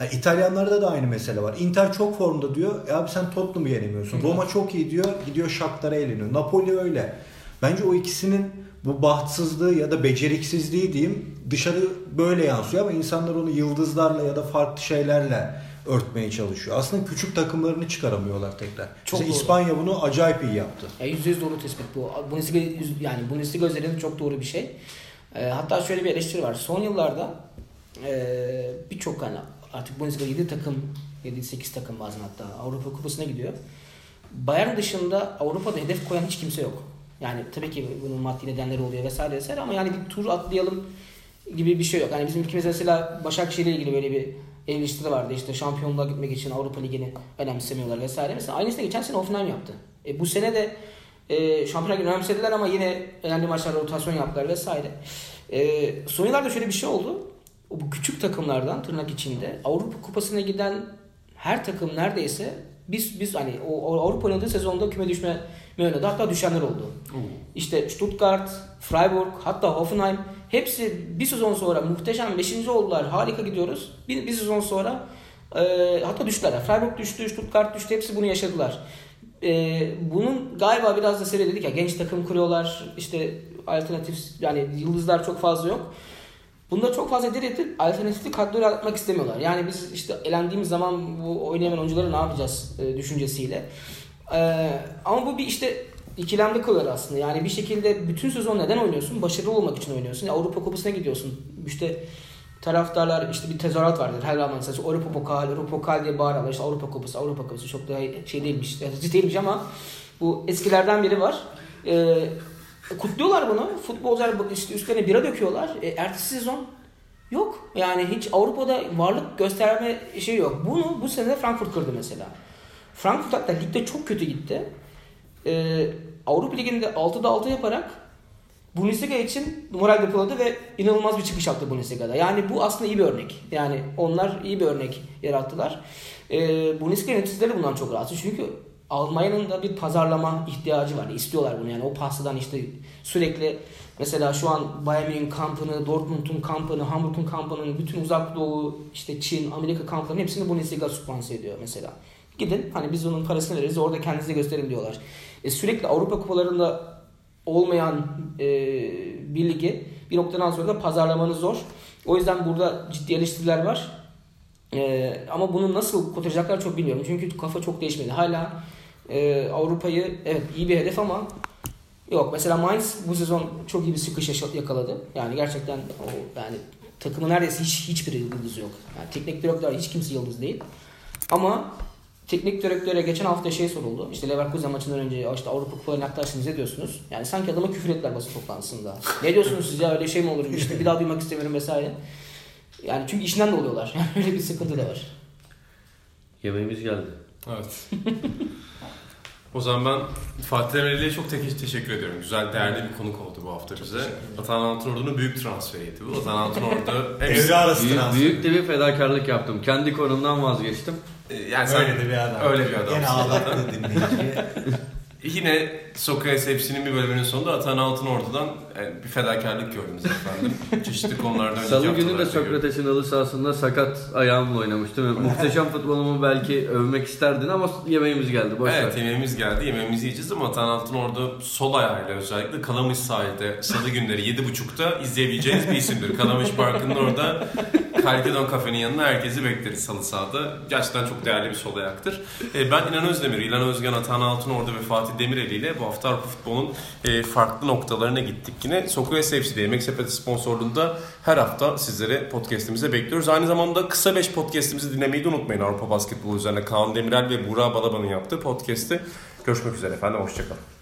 yani İtalyanlarda da aynı mesele var. Inter çok formda diyor. E abi sen Tottenham'ı yenemiyorsun. Roma çok iyi diyor. Gidiyor Shakhtar'a eğleniyor. Napoli öyle. Bence o ikisinin bu bahtsızlığı ya da beceriksizliği diyeyim dışarı böyle yansıyor ama insanlar onu yıldızlarla ya da farklı şeylerle örtmeye çalışıyor. Aslında küçük takımlarını çıkaramıyorlar tekrar. Çok Mesela doğru. İspanya bunu acayip iyi yaptı. Ya %100 doğru tespit bu. Bundesliga yani Bundesliga üzerinde çok doğru bir şey. Ee, hatta şöyle bir eleştiri var. Son yıllarda e, birçok hani artık Bundesliga 7 takım 7-8 takım bazen hatta Avrupa Kupası'na gidiyor. Bayern dışında Avrupa'da hedef koyan hiç kimse yok. Yani tabii ki bunun maddi nedenleri oluyor vesaire vesaire ama yani bir tur atlayalım gibi bir şey yok. Yani bizim ülkemizde mesela Başakşehir'le ilgili böyle bir eleştiri vardı. İşte şampiyonluğa gitmek için Avrupa Ligi'ni önemsemiyorlar vesaire. Mesela aynısını geçen sene Hoffenheim yaptı. E, bu sene de e, Şampiyonlar Ligi'ni önemsediler ama yine önemli maçlarda rotasyon yaptılar vesaire. E, son yıllarda şöyle bir şey oldu. O bu küçük takımlardan tırnak içinde Avrupa Kupası'na giden her takım neredeyse biz biz hani o, Avrupa oynadığı sezonda küme düşme oynadı. Hatta düşenler oldu. İşte Stuttgart, Freiburg, hatta Hoffenheim hepsi bir sezon sonra muhteşem 5. oldular. Harika gidiyoruz. Bir, bir sezon sonra e, hatta düştüler. Freiburg düştü, Stuttgart düştü. Hepsi bunu yaşadılar. E, bunun galiba biraz da sebebi dedik ya genç takım kuruyorlar. İşte alternatif yani yıldızlar çok fazla yok. Bunda çok fazla diretip alternatifli kadroyu yaratmak istemiyorlar. Yani biz işte elendiğimiz zaman bu oynayamayan oyuncuları ne yapacağız e, düşüncesiyle. E, ama bu bir işte ikilemde kalıyor aslında. Yani bir şekilde bütün sezon neden oynuyorsun? Başarılı olmak için oynuyorsun. Ya Avrupa Kupası'na gidiyorsun. İşte taraftarlar işte bir tezahürat vardır her zaman mesela Avrupa Pokal, Avrupa Pokal diye bağırırlar. İşte Avrupa Kupası, Avrupa Kupası çok daha şey değilmiş, yaratıcı değilmiş ama bu eskilerden biri var. Ee, kutluyorlar bunu. Futbolcular işte üstlerine bira döküyorlar. E, ertesi sezon yok. Yani hiç Avrupa'da varlık gösterme şey yok. Bunu bu sene Frankfurt kırdı mesela. Frankfurt hatta ligde çok kötü gitti. Ee, Avrupa Ligi'nde 6'da 6 yaparak Bundesliga için moral depoladı ve inanılmaz bir çıkış yaptı Bundesliga'da. Yani bu aslında iyi bir örnek. Yani onlar iyi bir örnek yarattılar. Ee, Bundesliga yöneticileri bundan çok rahatsız. Çünkü Almanya'nın da bir pazarlama ihtiyacı var. İstiyorlar bunu yani o pastadan işte sürekli mesela şu an Bayern Münih kampını, Dortmund'un kampını, Hamburg'un kampının, bütün uzak doğu, işte Çin, Amerika kamplarının hepsini Bundesliga sponsor ediyor mesela. Gidin hani biz onun parasını veririz orada kendinize gösterin diyorlar. E, sürekli Avrupa kupalarında olmayan e, bir ligi bir noktadan sonra da pazarlamanız zor. O yüzden burada ciddi eleştiriler var. E, ama bunu nasıl kurtaracaklar çok bilmiyorum. Çünkü kafa çok değişmedi. Hala e, Avrupa'yı evet iyi bir hedef ama yok. Mesela Mainz bu sezon çok iyi bir sıkış yakaladı. Yani gerçekten o yani takımın neredeyse hiç hiçbir yıldız yok. Yani teknik direktör hiç kimse yıldız değil. Ama teknik direktöre geçen hafta şey soruldu. İşte Leverkusen maçından önce "Ya işte Avrupa Kupalarına yaklaştınız ne diyorsunuz? Yani sanki adama küfür ettiler basın toplantısında. ne diyorsunuz siz ya öyle şey mi olur? İşte bir daha duymak istemiyorum vesaire. Yani çünkü işinden de oluyorlar. Yani öyle bir sıkıntı da var. Yemeğimiz geldi. Evet. o zaman ben Fatih Terimli'ye çok te- teşekkür ediyorum. Güzel, değerli bir konuk oldu bu hafta bize. Atan Altınordu'nun büyük transferiydi bu. Atan Altınordu hem Devre arası Büyük, transfer. büyük de bir fedakarlık yaptım. Kendi konumdan vazgeçtim. Ee, yani sen Öyle de bir adam. Öyle bir adam. Gene ağlattı dinleyiciyi. Yine Sokrates hepsinin bir bölümünün sonunda Atan Altınordu'dan bir fedakarlık gördünüz efendim. Çeşitli konularda Salı günü de. Sokrates'in halı sahasında sakat ayağımla oynamıştım. Muhteşem futbolumu belki övmek isterdin ama yemeğimiz geldi. Boş Evet ver. yemeğimiz geldi. Yemeğimizi yiyeceğiz ama Atan Altınordu sol ayağıyla özellikle Kalamış sahilde salı günleri 7.30'da izleyebileceğiniz bir isimdir. Kalamış Parkı'nın orada Kalkedon Kafe'nin yanına herkesi bekleriz salı sahada. Gerçekten çok değerli bir sol ayaktır. Ee, ben İnan Özdemir, İlhan Özgen, Atan Altınordu ve Fatih Demireli ile bu hafta Avrupa futbolun e, farklı noktalarına gittik yine. Sokrates FC'de Yemek Sepeti sponsorluğunda her hafta sizlere podcastimize bekliyoruz. Aynı zamanda kısa 5 podcastimizi dinlemeyi de unutmayın. Avrupa basketbolu üzerine Kaan Demirel ve Burak Balaban'ın yaptığı podcast'i. Görüşmek üzere efendim, hoşçakalın.